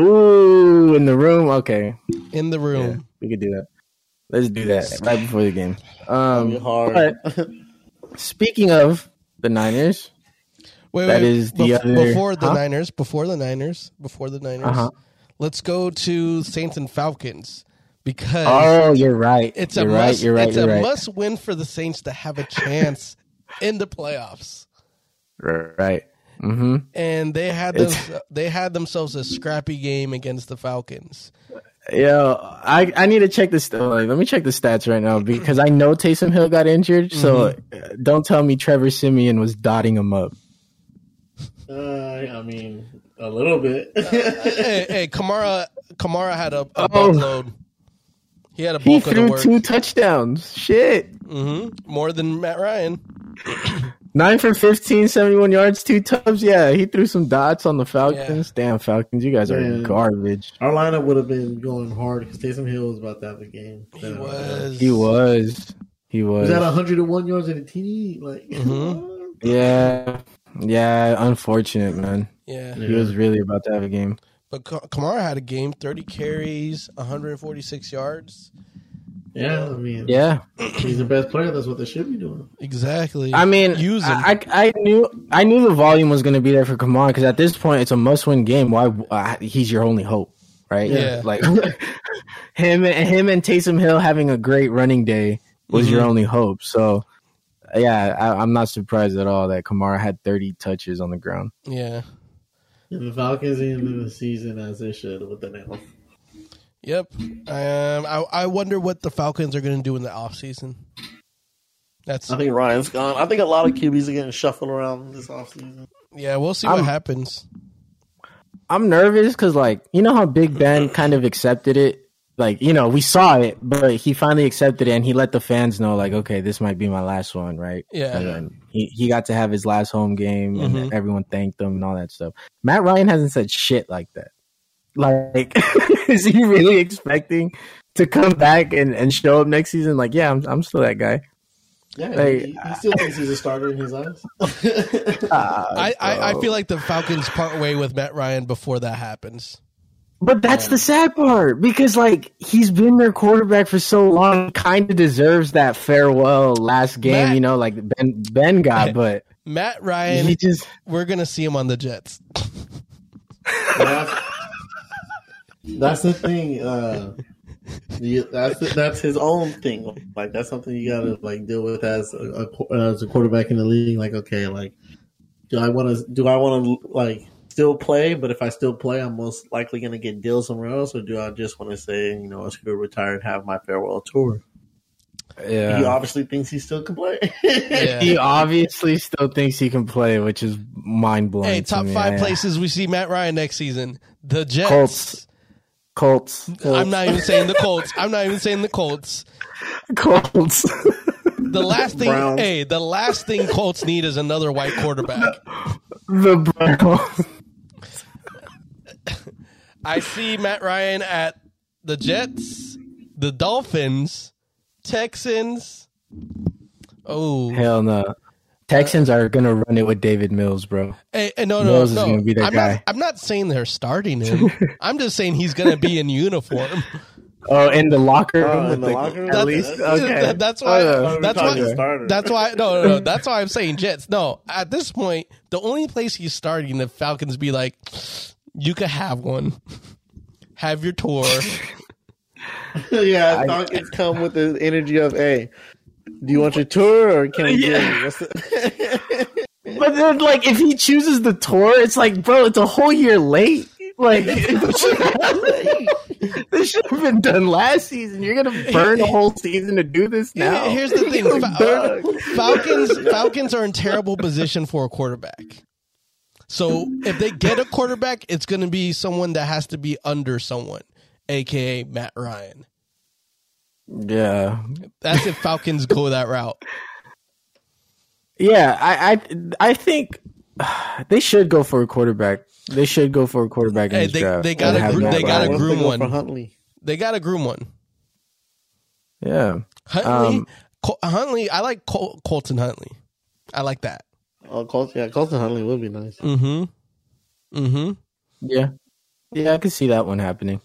ooh, in the room. Okay, in the yeah, room, we could do that. Let's do that right before the game. That'd be Um, hard. speaking of the Niners, wait, that wait, is the bef- other- before the huh? Niners, before the Niners, before the Niners. Uh-huh. Let's go to Saints and Falcons because oh, you're right. it's you're a right. must. You're right. it's you're a right. must win for the Saints to have a chance in the playoffs. Right. Mm-hmm. And they had them, they had themselves a scrappy game against the Falcons. Yeah, I I need to check this. uh, Let me check the stats right now because I know Taysom Hill got injured. So Mm-hmm. uh, don't tell me Trevor Siemian was dotting him up. Uh, I mean, a little bit. hey, hey, Kamara, Kamara had a, a Oh. boatload. He had a He bulk of the threw work. two touchdowns. Shit. Mm-hmm. More than Matt Ryan. *clears throat* Nine for 15, 71 yards, two tubs. Yeah, he threw some dots on the Falcons. Damn, Falcons, you guys are Man. garbage. Our lineup would have been going hard because Taysom Hill was about to have a game. He was. He was. He He was. was at 101 yards in a TD. Like, Mhm. yeah. Yeah, unfortunate, man. Yeah. He was really about to have a game. But Kamara had a game, 30 carries, 146 yards. Yeah, I mean, Yeah. he's the best player. That's what they should be doing. Exactly. I mean, use him. I, I I knew I knew the volume was going to be there for Kamara because at this point it's a must-win game. Why uh, he's your only hope, right? Yeah. *laughs* like him and him and Taysom Hill having a great running day was your Mhm. only hope. So, yeah, I, I'm not surprised at all that Kamara had 30 touches on the ground. yeah. And the Falcons ended the season as they should with the nail. Yep. Um, I, I wonder what the Falcons are going to do in the offseason. That's I think Ryan's gone. I think a lot of QBs are getting shuffled around this offseason. yeah. We'll see what I'm- happens. I'm nervous because, like, you know how Big Ben kind of accepted it. Like, you know, we saw it, but he finally accepted it, and he let the fans know, like, okay, this might be my last one, right? Yeah. And then he, he got to have his last home game, and Mhm. everyone thanked him and all that stuff. Matt Ryan hasn't said shit like that. Like, *laughs* is he really expecting to come back and, and show up next season? Like, yeah, I'm I'm still that guy. Yeah, Hey, he, he still thinks he's a starter in his eyes. *laughs* Ah, I, I, I feel like the Falcons part way with Matt Ryan before that happens. But that's the sad part because like he's been their quarterback for so long, kind of deserves that farewell last game, Matt- you know, like Ben Ben got, *laughs* but Matt Ryan, he just we're going to see him on the Jets. that's, that's the thing. Uh, you, that's that's his own thing. Like that's something you gotta like deal with as a, a as a quarterback in the league. Like okay, like do I want to do I want to like still play? But if I still play, I'm most likely gonna get deals somewhere else, or do I just want to say you know let's go retire and have my farewell tour? Yeah. He obviously thinks he still can play. Yeah. *laughs* He obviously still thinks he can play, which is mind blowing. Hey, top five places we see Matt Ryan next season. The Jets. Colts. Colts. I'm not even saying the Colts. I'm not even saying the Colts. Colts. The last thing, Browns. hey, the last thing Colts need is another white quarterback. the Browns. I see Matt Ryan at the Jets, the Dolphins, Texans. Oh, Hell no. Texans are gonna run it with Davis Mills, bro. hey, hey, no, no, Mills is gonna be their I'm guy. not. I'm not saying they're starting him. *laughs* I'm just saying he's going to be in uniform. Oh, in the locker Oh, room. in with the locker room? At *laughs* That's- least, okay. That- that's why. Oh, yeah. Oh, that's why. That's why. No, no, no. *laughs* That's why I'm saying Jets. No, at this point, the only place he's starting, the Falcons be like, you could have one, have your tour. yeah, I- Falcons come with the energy of, hey, do you want your tour or can I Yeah. get you? What's the- But then, like, if he chooses the tour, it's like, bro, it's a whole year late. Like, *laughs* this should have been done last season. You're gonna burn a whole season to do this now. Here's the thing: *laughs* Fa- gonna uh, Falcons Falcons are in terrible position for a quarterback. So if they get a quarterback, it's going to be someone that has to be under someone, aka Matt Ryan. Yeah, That's if Falcons go that route. yeah. I, I, I think they should go for a quarterback. They should go for a quarterback in Hey, this they- draft. they got a gr- they gotta Ryan. What if they groom one. for Huntley. They got a groom one. Yeah, Huntley, Um, Col- Huntley. I like Col- Colton Huntley. I like that. Oh, Colton, yeah, Colton Huntley would be nice. Mm-hmm. Mm-hmm. yeah, yeah. I can see that one happening.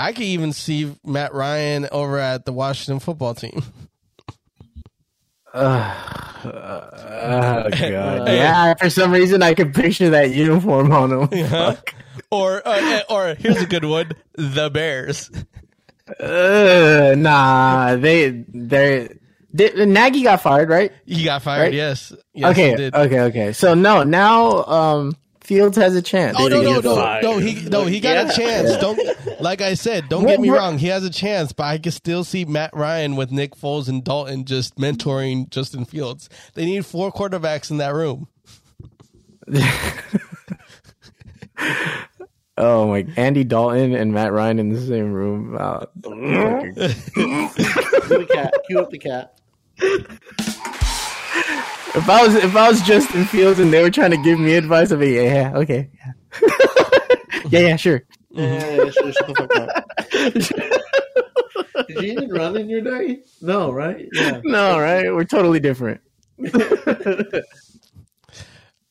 I could even see Matt Ryan over at the Washington football team. Uh, *laughs* oh god. *laughs* yeah, for some reason I could picture that uniform on him. *laughs* Huh? or uh, or here's a good one: the Bears. Uh, nah, they they did, Nagy got fired, right? He got fired. Right? Yes. yes. okay, He did. okay, okay. So no, now um Fields has a chance. Oh no Did no no no he no he got Yeah. a chance. Don't like I said. Don't get me wrong. He has a chance, but I can still see Matt Ryan with Nick Foles and Dalton just mentoring Justin Fields. They need four quarterbacks in that room. *laughs* Oh my, Andy Dalton and Matt Ryan in the same room. Uh, Cue the cat. Cue up the cat. *laughs* if I was if I was Justin Fields and they were trying to give me advice, I'd be yeah, yeah okay, yeah, *laughs* yeah, yeah, sure. Yeah, yeah, yeah, shut, shut the fuck up. Did you even run in your day? No, right? Yeah. No, right? We're totally different. *laughs*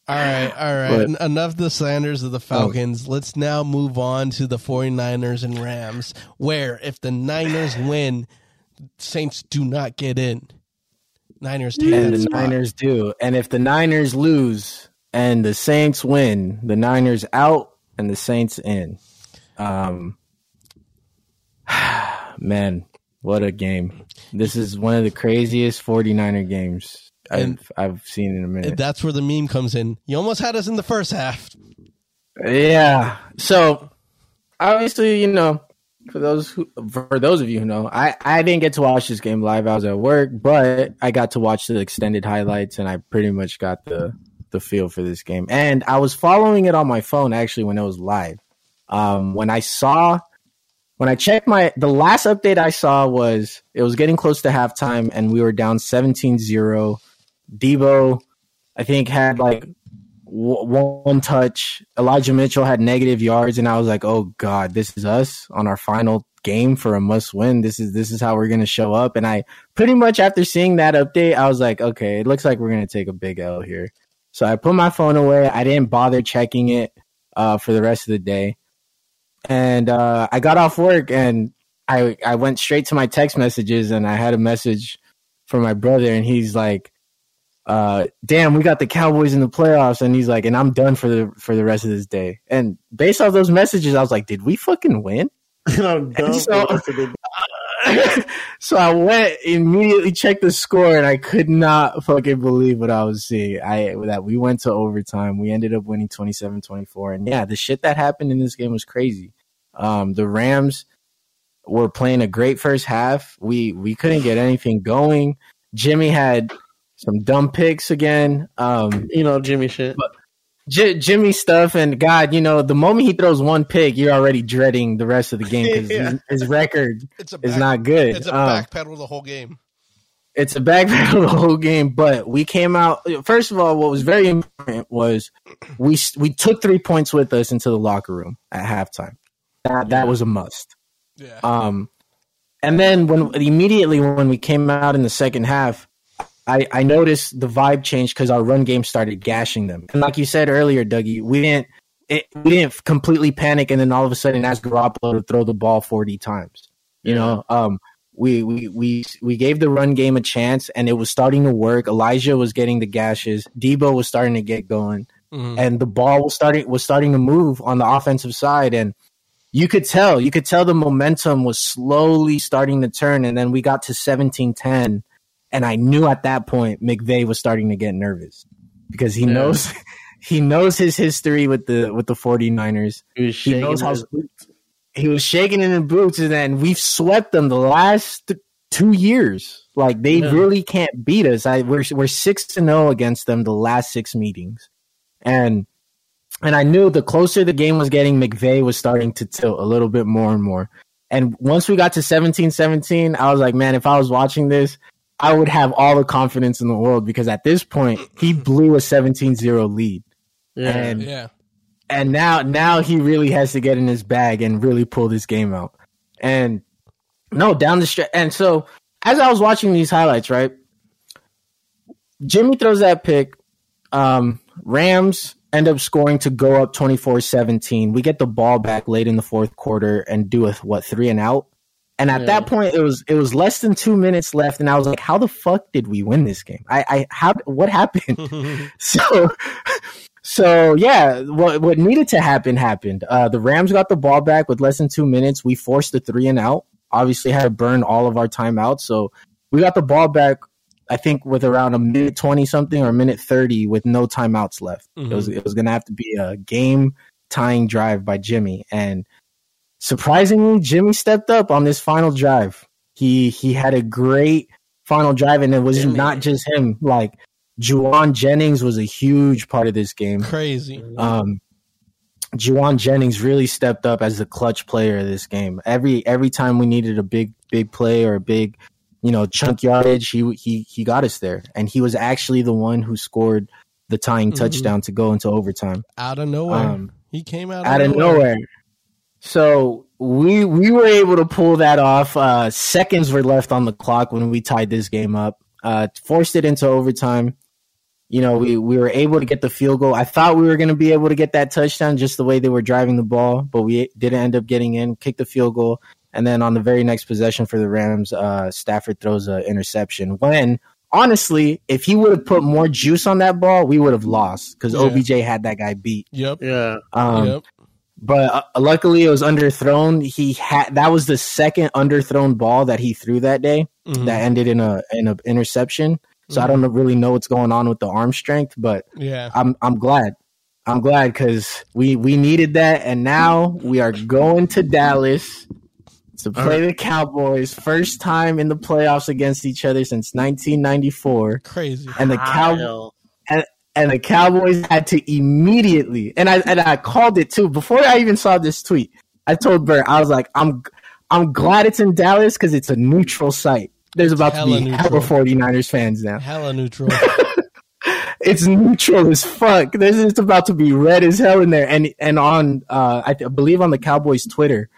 All right, all right. But- Enough the slanders of the oh. Falcons. Let's now move on to the 49ers and Rams, where if the Niners win, Saints do not get in. Niners take And the spot. Niners do. And if the Niners lose and the Saints win, the Niners out and the Saints in. Um, *sighs* man, what a game. This is one of the craziest 49er games And- I've, I've seen in a minute. That's where the meme comes in. You almost had us in the first half. Yeah. So obviously, you know, for those who, for those of you who know, I I didn't get to watch this game live. I was at work, but I got to watch the extended highlights, and I pretty much got the the feel for this game. And I was following it on my phone actually when it was live. Um, when I saw. When I checked my the last update I saw was it was getting close to halftime and we were down 17-0. Deebo I think had like one touch. Elijah Mitchell had negative yards, and I was like, "Oh God, this is us on our final game for a must win. This is this is how we're gonna show up." And I pretty much after seeing that update, I was like, "Okay, it looks like we're gonna take a big L here." So I put my phone away. I didn't bother checking it uh, for the rest of the day, and uh, I got off work and I I went straight to my text messages, and I had a message from my brother, and he's like uh, damn, we got the Cowboys in the playoffs, and he's like, and I'm done for the for the rest of this day. And based off those messages, I was like, did we fucking win? *laughs* I'm dumb. So- for the rest of the- *laughs* so I went immediately checked the score, and I could not fucking believe what I was seeing. I that we went to overtime, we ended up winning 27-24. and yeah, the shit that happened in this game was crazy. Um, the Rams were playing a great first half. We we couldn't get anything going. Jimmy had some dumb picks again. Um, you know, Jimmy shit. J- Jimmy stuff and God, you know, the moment he throws one pick, you're already dreading the rest of the game because *laughs* Yeah. his, his record It's a is not good. It's a Um, backpedal the whole game. it's a backpedal *laughs* the whole game. But we came out. First of all, what was very important was *clears throat* we we took three points with us into the locker room at halftime. That that was a must. Yeah. Um, and then when immediately when we came out in the second half, I, I noticed the vibe changed because our run game started gashing them. And like you said earlier, Dougie, we didn't it, we didn't completely panic and then all of a sudden ask Garoppolo to throw the ball forty times. You know, um, we we we we gave the run game a chance, and it was starting to work. Elijah was getting the gashes. Deebo was starting to get going, Mhm. and the ball was starting was starting to move on the offensive side, and you could tell you could tell the momentum was slowly starting to turn, and then we got to 17-10, and I knew at that point McVay was starting to get nervous because he Yeah. knows *laughs* he knows his history with the with the 49ers He was he shaking knows how his boots. he was shaking in the boots, and then we've swept them the last th- two years. Like they Yeah. really can't beat us. I we're we're six to oh zero against them the last six meetings, and and I knew the closer the game was getting, McVay was starting to tilt a little bit more and more. And once we got to 17-17, I was like, man, if I was watching this, I would have all the confidence in the world because at this point he blew a 17-0 lead Yeah. and yeah. and now now he really has to get in his bag and really pull this game out. And no, down the stretch. And so as I was watching these highlights, right, Jimmy throws that pick. Um, Rams end up scoring to go up 24-17. We get the ball back late in the fourth quarter and do a what three and out. And at Yeah. that point, it was it was less than two minutes left, and I was like, "How the fuck did we win this game? I, I how what happened?" *laughs* *laughs* so so yeah what what needed to happen happened. Uh the rams got the ball back with less than two minutes. We forced the three and out. Obviously had to burn all of our timeouts so we got the ball back i think with around a minute 20 something or a minute 30 with no timeouts left. It was it was gonna have to be a game tying drive by jimmy. And surprisingly jimmy stepped up on this final drive he he had a great final drive and it was Jimmy. not just him like Jauan Jennings was a huge part of this game. Crazy. Um, Jauan Jennings really stepped up as the clutch player of this game. Every every time we needed a big big play or a big, you know, chunk yardage, he he he got us there, and he was actually the one who scored the tying Mhm. touchdown to go into overtime Out of nowhere. Um, he came out, out of nowhere. So we we were able to pull that off. Uh, seconds were left on the clock when we tied this game up. Uh, forced it into overtime. You know, we, we were able to get the field goal. I thought we were going to be able to get that touchdown just the way they were driving the ball, but we didn't end up getting in. Kicked the field goal, and then on the very next possession for the Rams, uh, Stafford throws an interception. When honestly, if he would have put more juice on that ball, we would have lost because Yeah. OBJ had that guy beat. Yep. Yeah. Um, yep. But uh, luckily it was underthrown. He had that was the second underthrown ball that he threw that day Mhm. that ended in a in an interception. So I Mm-hmm. don't really know what's going on with the arm strength, but yeah. I'm I'm glad. I'm glad because we we needed that, and now we are going to Dallas to play the Cowboys. First time in the playoffs against each other since 1994, Crazy. and the Cow Kyle. And the Cowboys had to immediately and I and I called it too before I even saw this tweet. I told Bert I was like I'm I'm glad it's in Dallas because it's a neutral site. There's about to be neutral. hella 49ers fans now. Hella neutral. *laughs* It's neutral as fuck. There's it's about to be red as hell in there. And and on uh I th- believe on the Cowboys Twitter,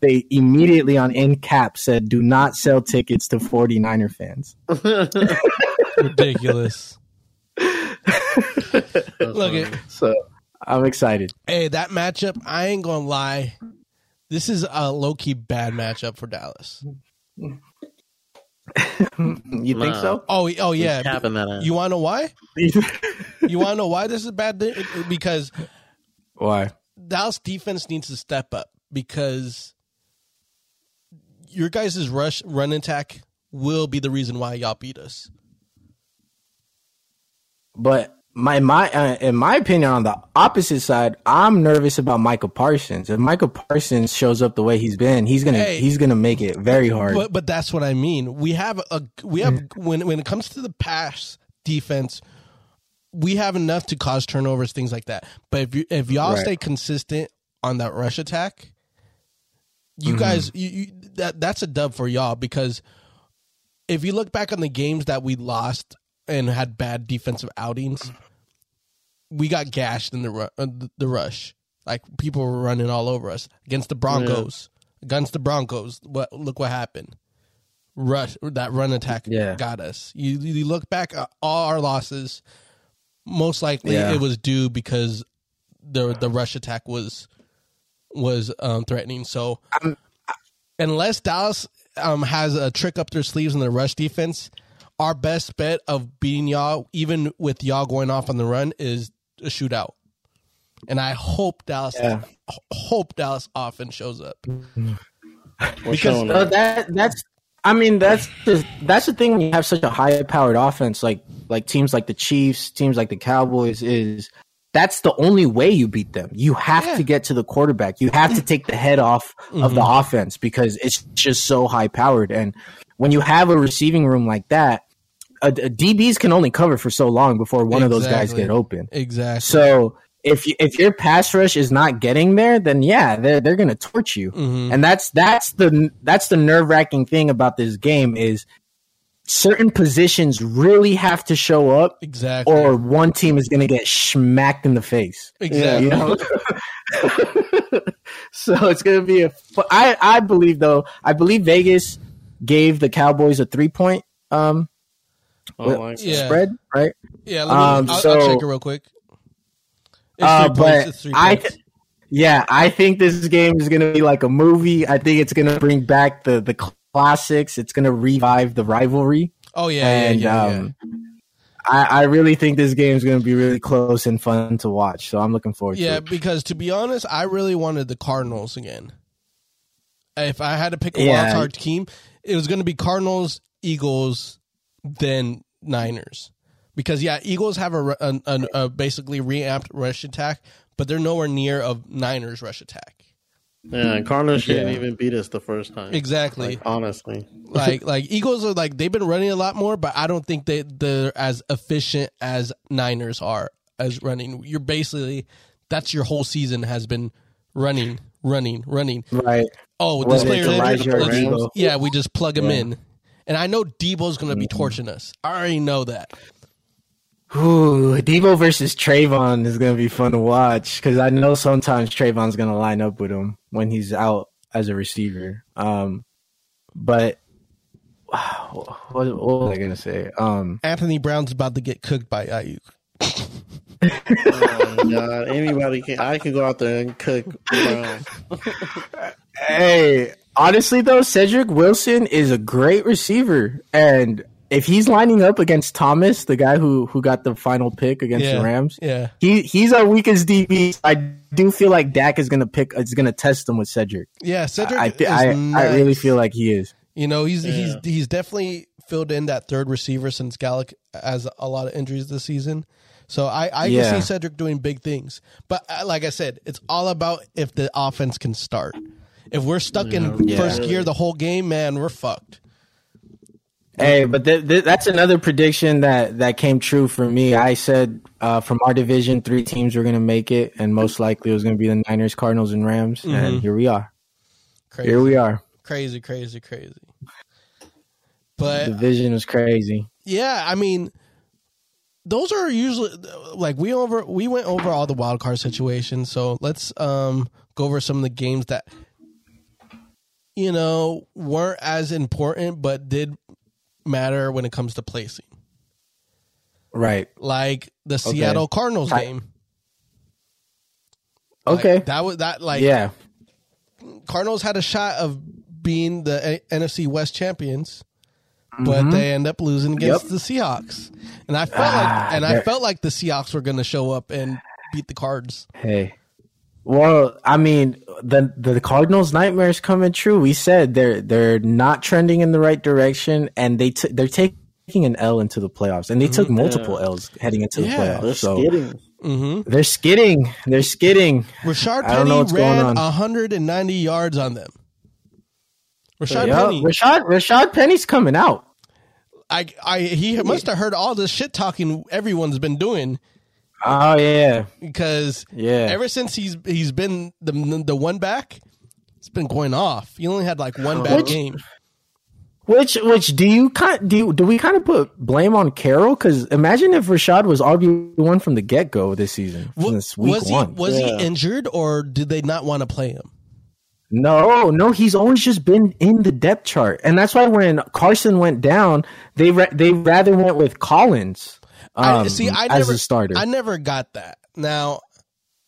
they immediately on in cap said do not sell tickets to 49er fans. *laughs* Ridiculous. Look at So I'm excited. hey that matchup. I ain't gonna lie. This is a low key bad matchup for Dallas. *laughs* You think Nah. so? Oh, oh yeah. He's capping that ass. You want to know why? *laughs* You want to know why this is bad? Because Why? Dallas defense needs to step up because your guys' rush run attack will be the reason why y'all beat us. But my my uh, in my opinion, on the opposite side, I'm nervous about Micah Parsons. If Micah Parsons shows up the way he's been, he's gonna Hey. he's gonna make it very hard. But but that's what I mean. We have a we have when when it comes to the pass defense, we have enough to cause turnovers, things like that. But if you if y'all Right. stay consistent on that rush attack, you Mm-hmm. guys you, you that that's a dub for y'all because if you look back on the games that we lost and had bad defensive outings, we got gashed in the ru- uh, the- rush. Like people were running all over us against the Broncos. Against the Broncos, what look what happened? Rush that run attack Yeah. got us. You you look back at all our losses. Most likely, Yeah. it was due because the the rush attack was was um, threatening. So unless Dallas um, has a trick up their sleeves in the rush defense, our best bet of beating y'all, even with y'all going off on the run, is a shootout. And I hope Dallas, Yeah. hope Dallas offense shows up. Because, Uh, that that's I mean that's the that's the thing when you have such a high powered offense like like teams like the Chiefs, teams like the Cowboys is that's the only way you beat them. You have Yeah. to get to the quarterback. You have to take the head off of the offense because it's just so high powered. And when you have a receiving room like that, a, a DBs can only cover for so long before one of those guys get open. Exactly. So if you, if your pass rush is not getting there, then yeah, they're they're gonna torch you, Mhm. and that's that's the that's the nerve wracking thing about this game is certain positions really have to show up, exactly. or one team is gonna get smacked in the face. exactly. You know. *laughs* so it's gonna be a. I I believe though. I believe Vegas gave the Cowboys a three point um Oh, my Yeah. spread, right? Yeah, let me, Um, I'll, so- I'll check it real quick. It's Uh, three points. but It's three I, points. yeah, I think this game is gonna be like a movie. I think it's gonna bring back the the classics. It's gonna revive the rivalry, oh yeah, and yeah, yeah, yeah. um, I, I really think this game is gonna be really close and fun to watch. So I'm looking forward Yeah, to it. Yeah, because to be honest, I really wanted the Cardinals again. If I had to pick a Yeah. wild card team, it was going to be Cardinals, Eagles, then Niners. Because yeah, Eagles have a, re- a, a, a basically reamped rush attack, but they're nowhere near of Niners rush attack. Yeah, and Cardinals shouldn't even beat us the first time. Exactly. Like, honestly. *laughs* like like Eagles are like they've been running a lot more, but I don't think they they're as efficient as Niners are as running. You're basically that's your whole season has been running, running, running. Right. Oh, this it's player Elijah or let's- Deebo. yeah, we just plug him Yeah. in, and I know Deebo's going to be torching us. I already know that. Ooh, Deebo versus Trevon is gonna be fun to watch because I know sometimes Trevon's gonna line up with him when he's out as a receiver. Um, but *sighs* what, what was I gonna say? Um, Anthony Brown's about to get cooked by Aiyuk. Oh god, anybody can. I can go out there and cook Brown. *laughs* Hey, honestly though, Cedric Wilson is a great receiver, and if he's lining up against Thomas, the guy who who got the final pick against Yeah, the Rams, yeah. he he's our weakest DB. I do feel like Dak is gonna pick, is gonna test him with Cedric. Yeah, Cedric I, is thi- I, I really feel like he is. You know, he's he's Yeah. he's definitely filled in that third receiver since Gallup has a lot of injuries this season. So I I Yeah. can see Cedric doing big things. But uh, like I said, it's all about if the offense can start. If we're stuck in Yeah. first gear the whole game, man, we're fucked. Hey, but th- th- that's another prediction that that came true for me. I said uh, from our division, three teams were going to make it, and most likely it was going to be the Niners, Cardinals, and Rams. And here we are. Crazy, Here we are. crazy, crazy, crazy. But Division is crazy. yeah, I mean, those are usually like we over we went over all the wild card situations. So let's um go over some of the games that you know weren't as important but did matter when it comes to placing, Right. like the Seattle Cardinals I- game. Like, Okay. that was that like yeah. Cardinals had a shot of being the A- NFC West champions, Mm-hmm. but they end up losing against the Seahawks. And I felt Ah, like and I felt like the Seahawks were going to show up and beat the Cards. Hey. Well, I mean, the the Cardinals' nightmares coming true. We said they're they're not trending in the right direction, and they t- they're taking an L into the playoffs, and they took multiple L's heading into the Yeah. playoffs. They're so skidding. Mm-hmm. they're skidding. They're skidding. Rashard Penny I don't know Penny what's going ran on. 190 yards on them. Rashard Yeah, Penny, Rashaad Rashaad Penny's coming out. I, I, he must have heard all this shit talking everyone's been doing Oh yeah, because yeah. ever since he's he's been the the one back, it's been going off. He only had like one bad Which- game. Which which do you kind do you, do we kind of put blame on Carroll? Because imagine if Rashaad was RB one from the get go this season Wa- since week was he was Yeah. he injured or did they not want to play him? No, no, he's always just been in the depth chart, and that's why when Carson went down, they ra- they rather went with Collins. Um, I see. I as never a starter. I never got that. Now,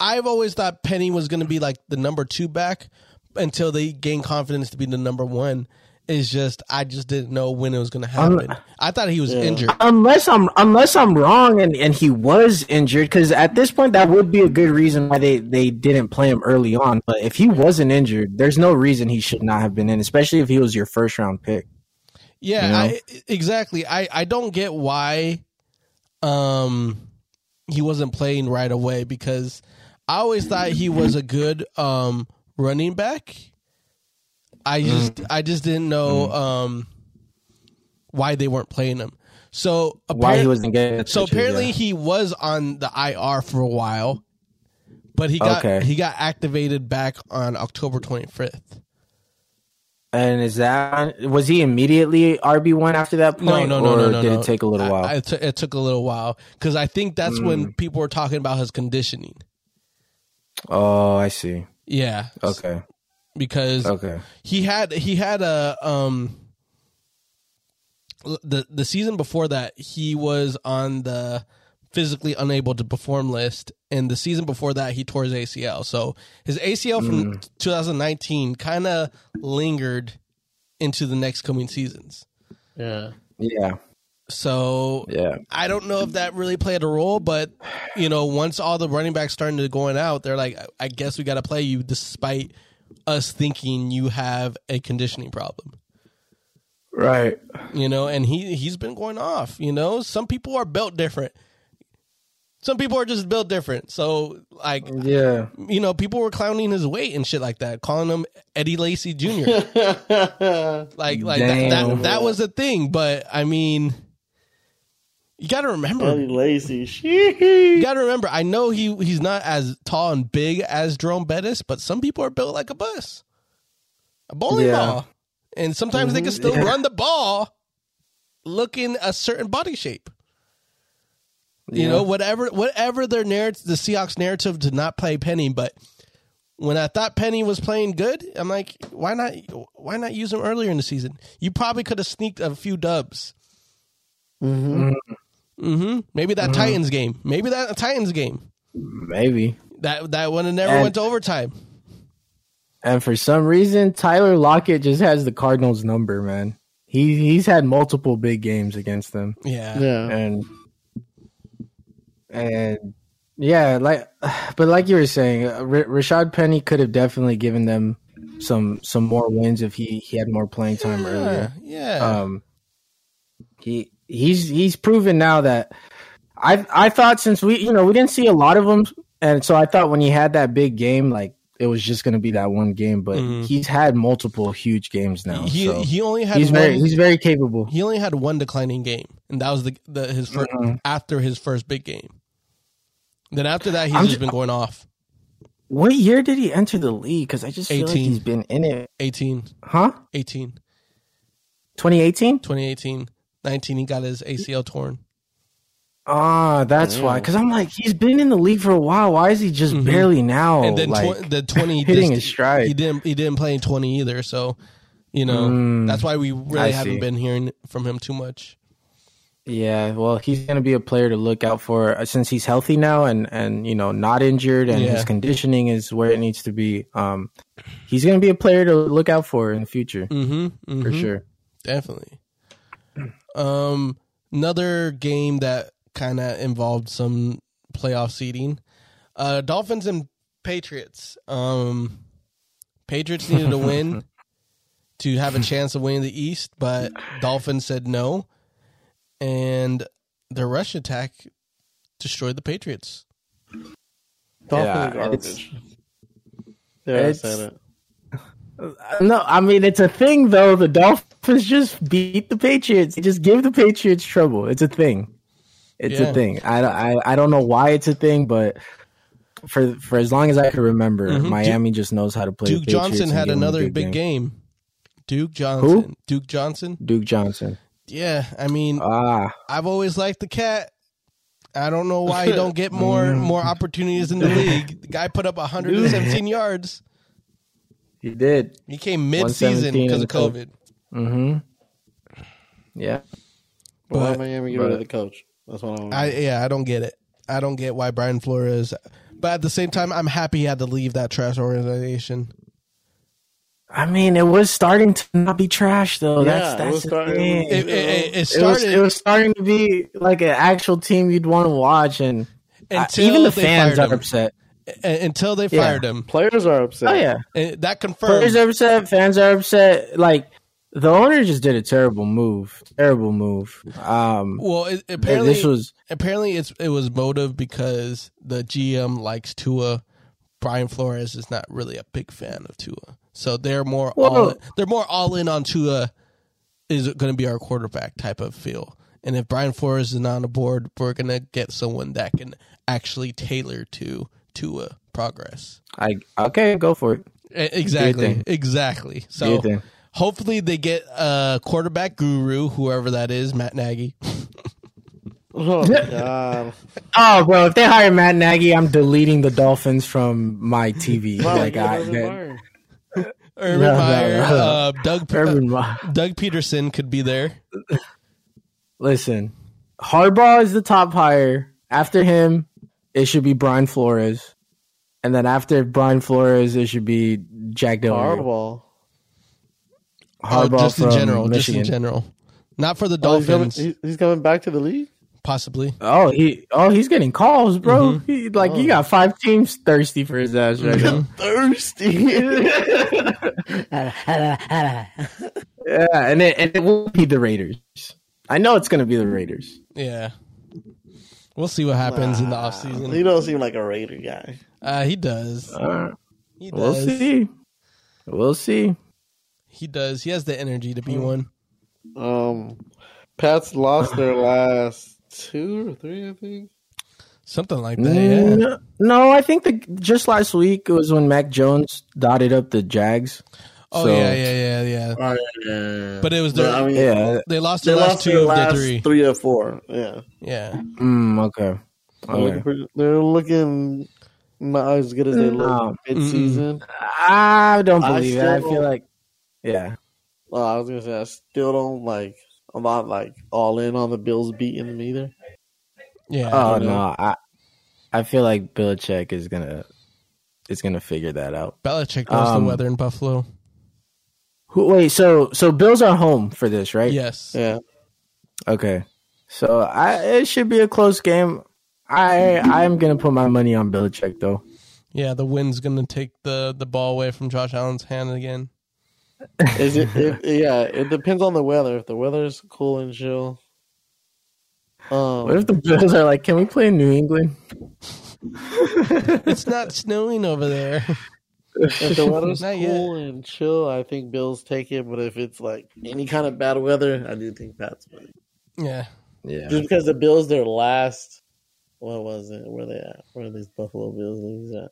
I've always thought Penny was going to be like the number two back, until they gain confidence to be the number one. It's just I just didn't know when it was going to happen. I thought he was Yeah. injured. Unless I'm unless I'm wrong and, and he was injured, because at this point that would be a good reason why they, they didn't play him early on. But if he wasn't injured, there's no reason he should not have been in, especially if he was your first round pick. Yeah, You know? I, exactly. I I don't get why um he wasn't playing right away because I always thought he was a good um running back. I just Mm. I just didn't know um why they weren't playing him. So Why he wasn't getting so apparently yeah. he was on the IR for a while, but he got Okay. he got activated back on October 25th. And is that was he immediately RB one after that point? no, no, or no, no. Did no. it take a little while? I- it, took- it took a little while because I think that's Mm. when people were talking about his conditioning. oh, I see. Yeah. Okay, Because okay. he had he had a um the the season before that he was on the physically unable to perform list and the season before that he tore his ACL. So his ACL from mm. 2019 kind of lingered into the next coming seasons. Yeah. Yeah, So yeah. I don't know if that really played a role, but you know, once all the running backs started to going out, they're like, I guess we got to play you, despite us thinking you have a conditioning problem. Right. You know, and he he's been going off. You know, some people are built different. Some people are just built different. So, like, Yeah. you know, people were clowning his weight and shit like that, calling him Eddie Lacy Jr. *laughs* like, like that, Damn. that that was a thing. But I mean, you got to remember, Eddie Lacy. You got to remember, I know he he's not as tall and big as Jerome Bettis, but some people are built like a bus, a bowling Yeah. ball, and sometimes they can mm-hmm. still Yeah. run the ball, looking a certain body shape. You Yeah. know, whatever whatever their narrative, the Seahawks narrative to not play Penny, but when I thought Penny was playing good, I'm like, why not? Why not use him earlier in the season? You probably could have sneaked a few dubs. Mm-hmm. hmm Maybe that Titans game. Maybe that Titans game. Maybe. That that one never And- went to overtime. And for some reason, Tyler Lockett just has the Cardinals number, man. He he's had multiple big games against them, Yeah. Yeah. and and yeah, like, *sighs* but like you were saying, uh, R- Rashaad Penny could have definitely given them some some more wins if he he had more playing time Yeah. earlier. yeah. Um, he he's he's proven now that I I thought since we you know we didn't see a lot of him, and so I thought when he had that big game, like it was just going to be that one game, but Mhm. he's had multiple huge games now. he so he only had he's one, very he's very capable. he only had one declining game, and that was the, the his 1st Mhm. after his first big game. Then after that, he's I'm just ju- been going off. What year did he enter the league? Because I just feel like 18. he's been in it, 18, huh? 18, 2018. 2018, 19, he got his ACL torn. Ah, that's why. Because I'm like, he's been in the league for a while. Why is he just Mhm. barely now? and then like, tw- the 20 *laughs* hitting just- his stride. He didn't he didn't play in 20 either, so you know, Mm, that's why we really I haven't see. been hearing from him too much. Yeah, well, he's going to be a player to look out for uh, since he's healthy now and and you know not injured and Yeah. his conditioning is where it needs to be. Um, he's going to be a player to look out for in the future Mhm. for mhm. sure. Definitely. Um, another game that kind of involved some playoff seeding. Uh, Dolphins and Patriots. Um, Patriots needed a win *laughs* to have a chance of winning the East, but Dolphins said no, and their rush attack destroyed the Patriots. Dolphin Yeah, garbage. Yeah, I it's- said it. *laughs* No, I mean it's a thing though. The Dolphins just beat the Patriots. They just give the Patriots trouble. It's a thing. It's Yeah. a thing. I, I I don't know why it's a thing, but for for as long as I can remember, Mhm. Miami just knows how to play. the Duke Patriots Johnson and had give them a another big game. Duke Johnson. Who? Duke Johnson. Duke Johnson. Yeah, I mean, Ah, I've always liked the cat. I don't know why he don't get *laughs* more Mm. more opportunities in the league. The guy put up 117 yards. he did. He came mid season because of COVID. Mm-hmm. Yeah. Why But- Miami get rid of the coach? That's what I want. I yeah, I don't get it. I don't get why Brian Flores. But at the same time, I'm happy he had to leave that trash organization. I mean, it was starting to not be trash though. Yeah, that's it that's was the thing. It, it, it It was, started it was starting to be like an actual team you'd want to watch, and I- even the fans are him. upset. Until they Yeah. fired him. Players are upset. Oh yeah, And that confirmed. players are upset, fans are upset. Like the owner just did a terrible move, terrible move. Um, well, it, apparently, this was apparently it's it was motive because the GM likes Tua. Brian Flores is not really a big fan of Tua, so they're more Well, all no. they're more all in on Tua. Uh, is going to be our quarterback type of feel, and if Brian Flores is not on the board, we're going to get someone that can actually tailor to Tua progress. I okay, go for it. Exactly, exactly. So hopefully they get a quarterback guru, whoever that is, Matt Nagy. *laughs* Oh *laughs* god. Oh, bro, if they hire Matt Nagy, I'm deleting the Dolphins from my TV. Wow, like get I, Urban that- Meyer. No, no, Uh, Doug Urban Meyer. Doug Pederson could be there. Listen, Harbaugh is the top hire. After him, it should be Brian Flores, and then after Brian Flores, it should be Jack Del Rio. Horrible. Oh, Harbaugh just in general, Michigan. just in general, not for the Oh, he's, coming, Dolphins, he's coming back to the league. Possibly. Oh, he oh he's getting calls, bro. Mm-hmm. He, like Oh. you got five teams thirsty for his ass right now. *laughs* Thirsty. *laughs* Yeah, and it and it will be the Raiders. I know it's gonna be the Raiders. Yeah, we'll see what happens in the offseason. he offseason. don't seem like a Raider guy. Uh, he does. Uh, He we'll see. We'll see. He does. He has the energy to be one. Um, Pats lost their last two or three, I think. Something like that. Yeah. No, no, I think the just last week it was when Mac Jones dotted up the Jags. Oh So- yeah, yeah, yeah, yeah. Oh, yeah. But it was their- I mean, Yeah. They lost they last lost two their of last their three. or four. Yeah, Yeah. Mm, okay. they're, Okay. looking pretty- they're looking not as good as they look No. mid season. I don't I believe it. I feel like, yeah. Well, I was gonna say I still don't like. I'm not like all in on the Bills beating them either. Yeah. Oh I don't know. no, I I feel like Belichick is gonna is gonna figure that out. Belichick knows Um, the weather in Buffalo. Who, wait, so so Bills are home for this, right? Yes. Yeah, Okay. So I it should be a close game. I I'm gonna put my money on Belichick though. Yeah, the wind's gonna take the the ball away from Josh Allen's hand again. Is it, it? Yeah, it depends on the weather. If the weather's cool and chill. Um, What if the Bills are like, can we play in New England? It's not snowing over there. if the weather's Not cool and chill, I think Bills take it. But if it's like any kind of bad weather, I do think Pats win. Yeah. Yeah. Just because the Bills, their last, what was it? Where they at? Where are these Buffalo Bills leagues at?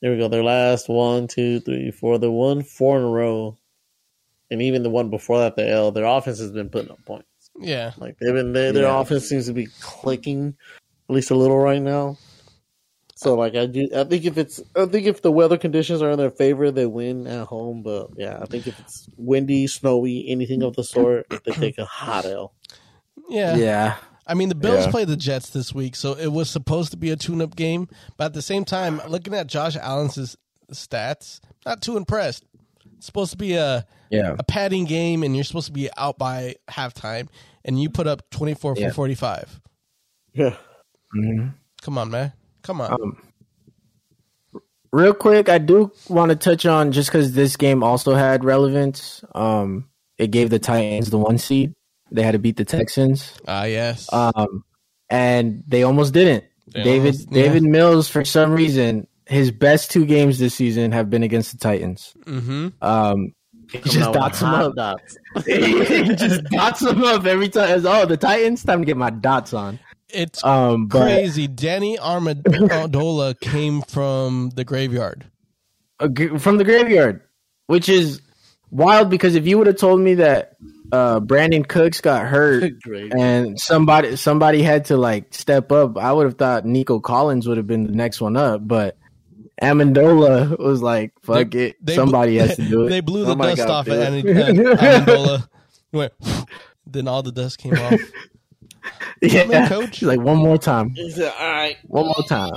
There we go. Their last one, two, three, four. The one four in a row, and even the one before that, the L. Their offense has been putting up points. Yeah. Like they've been, they, their Yeah. offense seems to be clicking at least a little right now. So like I do, I think if it's, I think if the weather conditions are in their favor, they win at home. But yeah, I think if it's windy, snowy, anything of the sort, they take a hot L. Yeah. Yeah. I mean, the Bills Yeah. play the Jets this week, so it was supposed to be a tune-up game. But at the same time, looking at Josh Allen's stats, not too impressed. It's supposed to be a Yeah. a padding game, and you're supposed to be out by halftime, and you put up 24 Yeah. for 45. Yeah. hmm Come on, man. Come on. Um, real quick, I do want to touch on just because this game also had relevance. Um, it gave the Titans the one seed. They had to beat the Texans. Ah, yes. Um, and they almost didn't. They David almost- yeah. Davis Mills, for some reason, his best two games this season have been against the Titans. mm-hmm. Um, he Coming just dots them up. dots. *laughs* *laughs* he just dots them up every time. It's, oh, the Titans, time to get my dots on. It's Um, but crazy. Danny Amendola *laughs* came from the graveyard. uh, from the graveyard, which is wild because if you would have told me that uh, Brandin Cooks got hurt *laughs* and somebody somebody had to like step up, I would have thought Nico Collins would have been the next one up, but Amendola was like, "Fuck it, They somebody blew- has to do *laughs* it." They blew the my dust off Bill. at Andy- uh, Amendola. Went, *laughs* then all the dust came off. yeah, in, coach. He's like one more time, He said, "All right, one more time.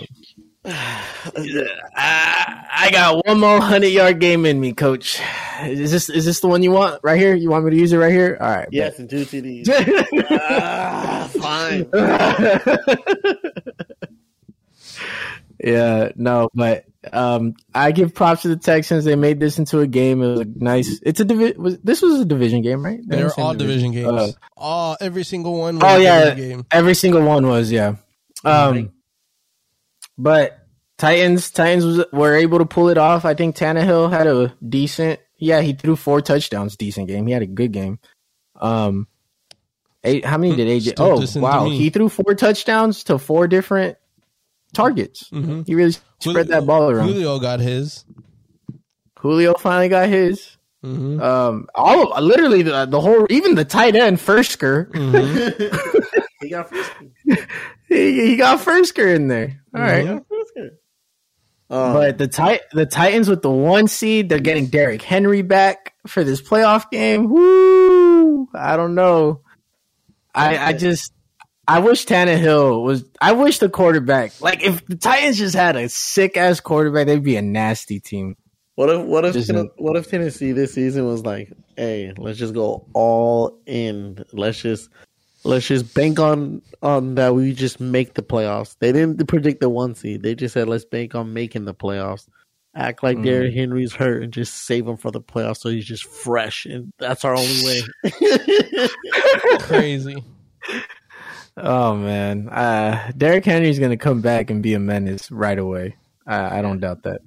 *sighs* I, I got one more hundred yard game in me, Coach. Is this is this the one you want right here? You want me to use it right here? All right. Yes, and two TDs. *laughs* ah, fine. *laughs* yeah, no, but um, I give props to the Texans. They made this into a game. It was a nice. It's a divi- was This was a division game, right? They're all division games. Uh, all every single one. Was oh yeah, division game. every single one was yeah. Um, but Titans, Titans was, were able to pull it off. I think Tannehill had a decent. Yeah, he threw four touchdowns. Decent game. He had a good game. Um, eight. How many did AJ? Still Oh decent to wow, he threw four touchdowns to four different targets. Mhm. He really spread that ball around. Julio got his. Julio finally got his. hmm Um, all literally the, the whole, even the tight end Firkser, hmm *laughs* he got first. *laughs* he, he got Firkser in there. All right. He got first. Um, But the tit- the Titans with the one seed, they're getting Derrick Henry back for this playoff game. Woo! I don't know. I I just I wish Tannehill was. I wish the quarterback, like if the Titans just had a sick ass quarterback, they'd be a nasty team. What if what if Just what if Tennessee this season was like, hey, let's just go all in. Let's just let's just bank on on that we just make the playoffs. They didn't predict the one seed. They just said let's bank on making the playoffs. Act like Mm. Derrick Henry's hurt and just save him for the playoffs so he's just fresh and that's our only way. *laughs* Crazy. Oh man, uh, Derrick Henry's gonna come back and be a menace right away. I, I don't doubt that.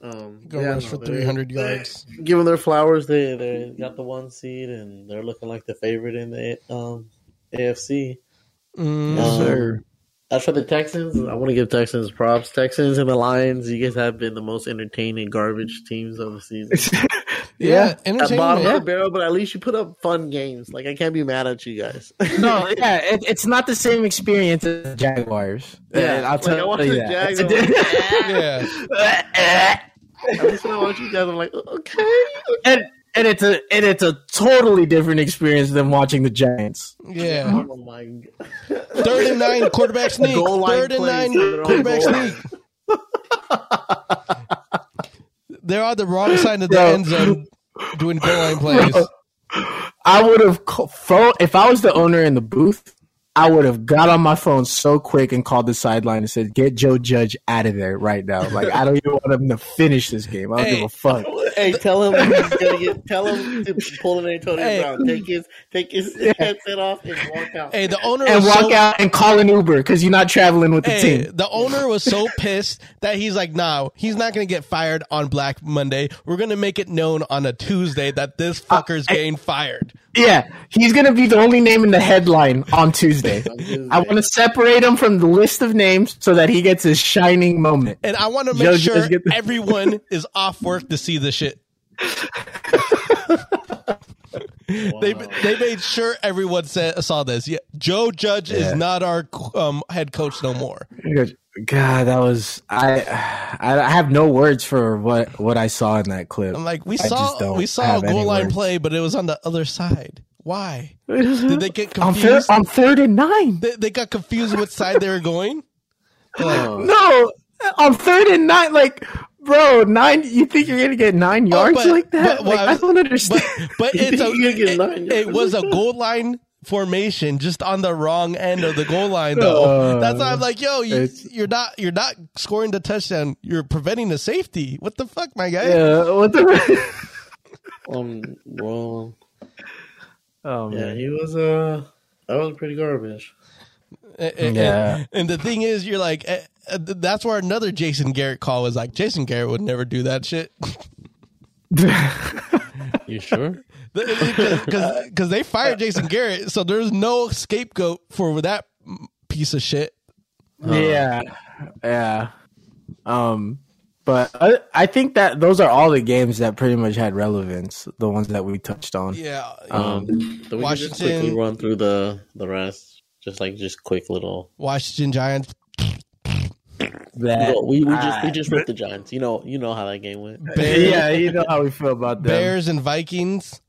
um, Go yeah, rush no, for 300 yards. Give them their flowers. They they got the one seed and they're looking like the favorite in the um, AFC. Mm. Um, sir. As for the Texans, I want to give Texans props. Texans and the Lions, you guys have been the most entertaining garbage teams of the season. *laughs* yeah, At bottom of entertainment. the barrel, but at least you put up fun games. Like I can't be mad at you guys. *laughs* no, yeah, it, it's not the same experience as the Jaguars. Yeah, I'll like, tell I watch you the that. I'm *laughs* like, Yeah. At least when I watch you guys, I'm like, okay. and and it's a and it's a totally different experience than watching the Giants. Yeah. Oh my god. Third and nine, quarterback sneak. Goal line Third and nine, quarterback goal sneak. *laughs* They're on the wrong side of the Bro. end zone doing goal line plays. I would have ca- phone if I was the owner in the booth. I would have got on my phone so quick and called the sideline and said, "Get Joe Judge out of there right now!" Like I don't even want him to finish this game. I don't Hey. give a fuck. Hey, tell him *laughs* he's gonna get. Tell him to pull an Antonio Hey. Brown. Take his take his headset off and walk out. Hey, the owner And was walk so, out and call an Uber because you're not traveling with the Hey, team. the owner was so *laughs* pissed that he's like, "Nah, he's not gonna get fired on Black Monday. We're gonna make it known on a Tuesday that this uh, fucker's hey. getting fired." Yeah, he's gonna be the only name in the headline on Tuesday. Tuesday. I want to separate him from the list of names so that he gets his shining moment. And I want to Joe make sure the- everyone is off work to see the shit. *laughs* They they made sure everyone said, saw this. Yeah, Joe Judge Yeah. is not our um, head coach no more. God, that was I. I have no words for what what I saw in that clip. I'm like, we I saw we saw a goal line words. play, but it was on the other side. Why did they get *laughs* confused? on third and nine? They, they got confused which side they were going. *gasps* Oh. No, on third and nine, like. Bro, nine. You think you're gonna get nine yards Oh, but- like that? but- like, well, I don't understand. but but it's a, You it, it was a goal line formation just on the wrong end of the goal line though. Uh, That's why I'm like, yo, you, you're not you're not scoring the touchdown. You're preventing the safety. What the fuck, my guy? yeah, what the? *laughs* Um, well, oh yeah, man. he was uh, that was pretty garbage. And, and- Yeah. and the thing is, you're like, eh, that's where another Jason Garrett call was like, Jason Garrett would never do that shit. *laughs* You sure? Because they fired Jason Garrett, so there's no scapegoat for that piece of shit. yeah, yeah. Um, but I, I think that those are all the games that pretty much had relevance. The ones that we touched on. Yeah. Um, so we can just quickly run through the the rest, just like just quick little. Washington Giants. That we we just we just ripped the Giants. You know you know how that game went. Bears, yeah, you know how we feel about them. Bears and Vikings.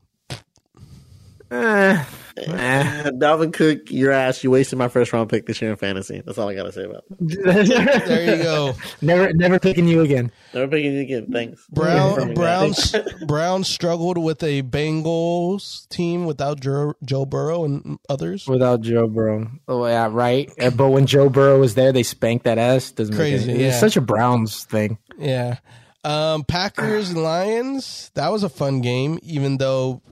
Eh, Eh. Dalvin Cook, your ass. You wasted my first round pick this year in fantasy. That's all I gotta say about. It. There you go. Never, never picking you again. Never picking you again. Thanks. Brown Confirming Brown. *laughs* Brown struggled with a Bengals team without Joe, Joe Burrow and others. Without Joe Burrow. Oh yeah, right. Uh, But when Joe Burrow was there, they spanked that ass. Doesn't Crazy, Make any, yeah. It's such a Browns thing. Yeah. Um, Packers Lions. That was a fun game, even though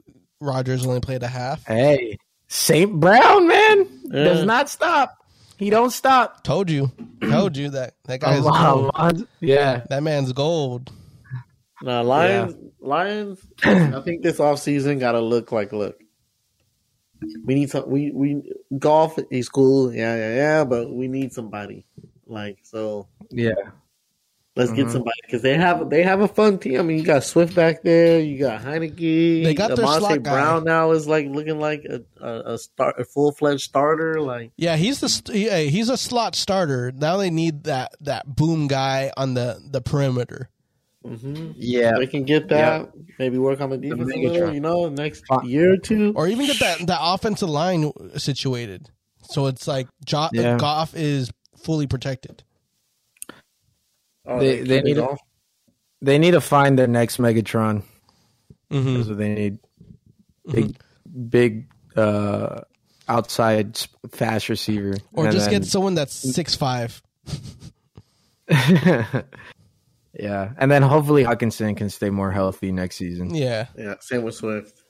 Rodgers only played a half. Hey, Saint Brown, man, Yeah. does not stop. He don't stop. Told you, told you that that guy is Alon- gold. yeah. That man's gold. Nah, Lions. Lions. *clears throat* I think this offseason got to look like look. We need some. We we Goff is cool. Yeah, yeah, yeah. But we need somebody. Like so. Yeah. Let's get Mhm. somebody because they have they have a fun team. I mean, you got Swift back there, you got Heineke. They got their Devontae slot guy. Brown now is like looking like a a, a start a full fledged starter. Like Yeah, he's the yeah, he's a slot starter. Now they need that that boom guy on the the perimeter. hmm Yeah. they can get that. Maybe work on the defense a little. You know, next year or two. or even get that that offensive line situated. So it's like jo- Yeah. Goff is fully protected. Oh, They- they keep it need a- They need to find their next Megatron. hmm That's what they need. Big, big uh, outside fast receiver, Or And just then- get someone that's six five. *laughs* yeah, and then hopefully Hockenson can stay more healthy next season. Yeah. Yeah, same with Swift.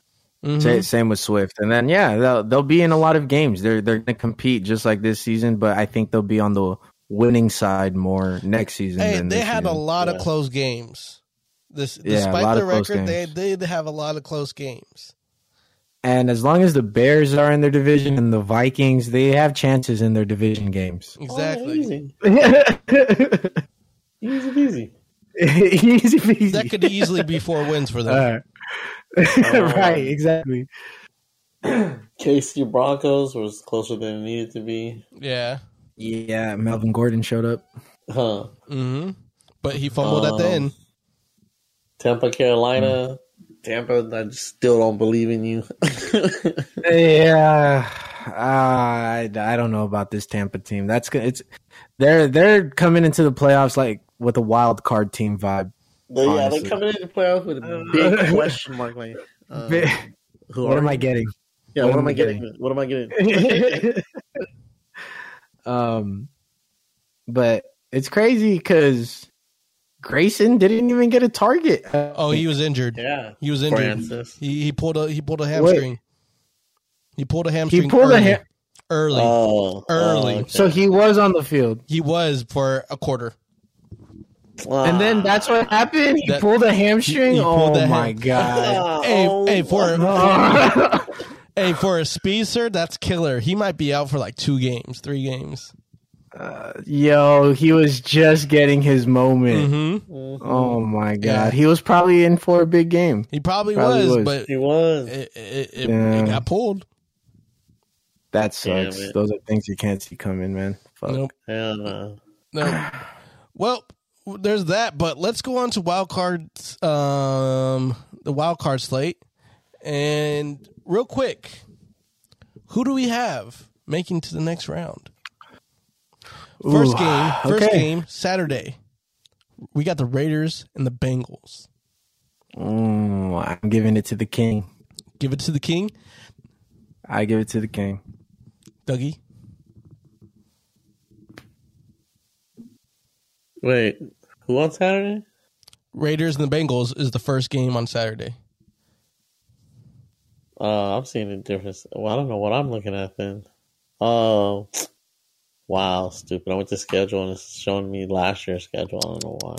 Mhm. Sa- Same with Swift, and then yeah, they'll they'll be in a lot of games. They're they're gonna compete just like this season, but I think they'll be on the winning side more next season. Hey, than they this had a season. lot of close games. This, Yeah, despite lot their record, they games. did have a lot of close games. and as long as the Bears are in their division and the Vikings, they have chances in their division games. Oh, exactly. Oh, easy, *laughs* easy, easy. *laughs* Easy peasy. That could easily be four wins for them. Alright. *laughs* Uh, right, exactly. *clears throat* KC Broncos was closer than it needed to be. Yeah. Yeah, Melvin Gordon showed up. Huh. hmm But he fumbled at the Um, end. Tampa, Carolina. Tampa, I just still don't believe in you. *laughs* Yeah, uh, I, I don't know about this Tampa team. That's good. It's they're they're coming into the playoffs like with a wild card team vibe. But yeah, Honestly. they're coming into the playoffs with a big *laughs* question mark. Like, uh, Big- who what are am I getting? Yeah, what what am am I I getting? What am I getting? *laughs* um, but it's crazy because Grayson didn't even get a target. Oh, he was injured. yeah, He was injured. Francis. He he pulled a he pulled a hamstring. He pulled a hamstring. he pulled early, a ham- early. Oh, Early. oh, okay. so he was on the field, he was for a quarter. and then that's what happened. He That- pulled a hamstring. he pulled oh the my ham- god. *laughs* Hey, oh, hey, for Oh. *laughs* *laughs* hey for a speedster, that's killer. He might be out for like two games, three games. Yo, he was just getting his moment. hmm Mhm. Oh my god, Yeah. he was probably in for a big game. He probably, Probably was, was. but he was. it, it, it, Yeah. it got pulled. That sucks. Those are things you can't see coming, man. Fuck. Nope. Hell no. No. well, there's that, but let's go on to wild cards, um, the wild card slate, and real quick, who do we have making to the next round? First Ooh, game, *sighs* first okay. game, Saturday. We got the Raiders and the Bengals. Mm, I'm giving it to the king. Give it to the King, I give it to the king. Dougie. Wait, who on Saturday? Raiders and the Bengals is the first game on Saturday. Uh, I'm seeing a difference. Well, I don't know what I'm looking at then. Oh, wow, stupid! I went to schedule and it's showing me last year's schedule. I don't know why.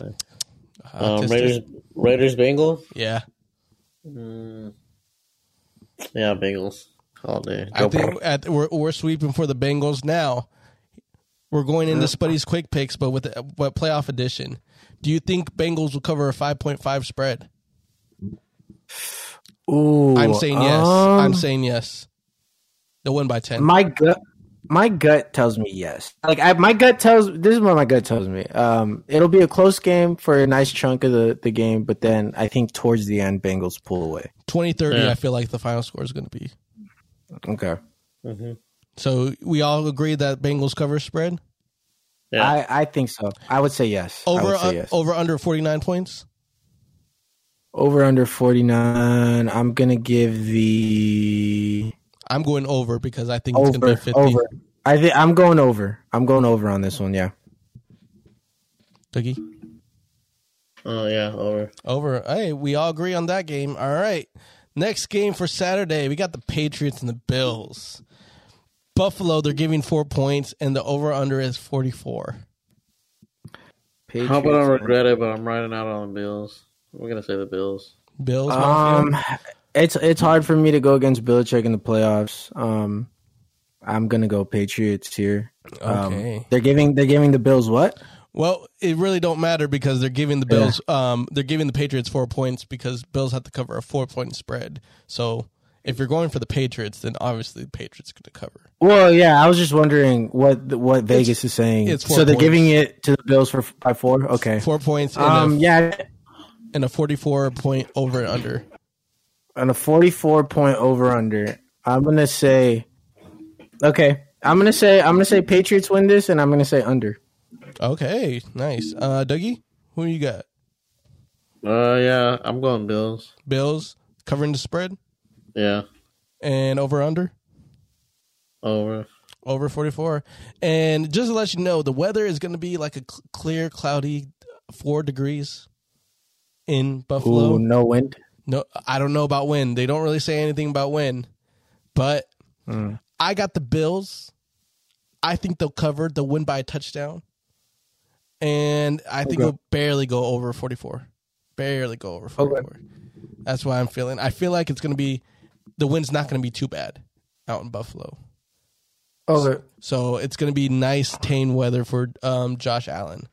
Uh, Um, Raiders, Raiders, Bengals. yeah, Mm, yeah, Bengals all day. I think at, we're we're sweeping for the Bengals now. We're going into Spuddy's quick picks, but with the but playoff edition. Do you think Bengals will cover a five point five spread? Ooh, I'm saying yes. um, I'm saying yes. They'll win by ten. my gut. My gut tells me yes. Like I, my gut tells. This is what my gut tells me. Um, it'll be a close game for a nice chunk of the, the game, but then I think towards the end, Bengals pull away. 2030, Yeah. I feel like the final score is going to be. Okay. hmm So we all agree that Bengals cover spread Yeah. I, I think so. I would say yes. I over would say uh, yes. over under 49 points. Over under 49. I'm going to give the I'm going over because I think it's going to be over 50. over. I think I'm going over. I'm going over on this one, yeah. Dougie? Oh yeah, over. Over. Hey, we all agree on that game. All right. Next game for Saturday, we got the Patriots and the Bills. Buffalo, they're giving four points, and the over under is 44. Patriots, How about I regret it, but I'm riding out on the Bills. We're gonna say the Bills. Bills, Mafia? Um it's it's hard for me to go against Belichick in the playoffs. Um I'm going to go Patriots here. Um, Okay. they're giving they're giving the Bills what? Well, it really don't matter because they're giving the Bills, um, they're giving the Patriots four points because Bills have to cover a four point spread. So if you're going for the Patriots, then obviously the Patriots going to cover. Well, yeah, I was just wondering what what Vegas is saying. it's four so they're points. giving it to the Bills for by 4. Okay. Four points Um a, yeah, and a 44 point over and under. And a 44 point over under. I'm going to say Okay. I'm going to say I'm going to say Patriots win this and I'm going to say under. Okay, nice. Uh, Dougie, who you got? Uh, yeah, I'm going Bills. Bills covering the spread Yeah, and over under? over. over 44 and just to let you know the weather is going to be like a cl- clear cloudy 4 degrees in buffalo Ooh, no wind. no i don't know about wind they don't really say anything about wind but Mm. i got the bills i think they'll cover they'll win by a touchdown and i think Okay. they'll barely go over 44 barely go over 44 that's why i'm feeling i feel like it's going to be the wind's not going to be too bad out in buffalo Okay. so it's going to be nice, tame weather for um, Josh Allen.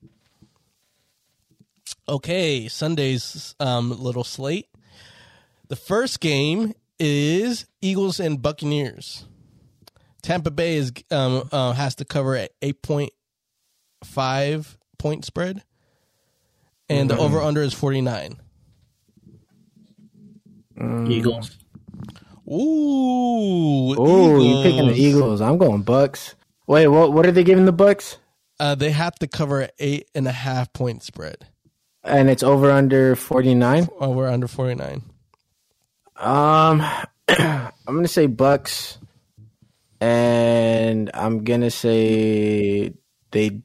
Okay, Sunday's um, little slate. The first game is Eagles and Buccaneers. Tampa Bay is um, uh, has to cover at eight point five point spread, and the over under is forty nine. Eagles. Ooh, Oh, you picking the Eagles. I'm going Bucks. Wait, what what are they giving the Bucks? Uh, they have to cover at eight and a half point spread. And it's over under 49. Over under forty nine. Um *clears throat* I'm going to say Bucks and I'm going to say they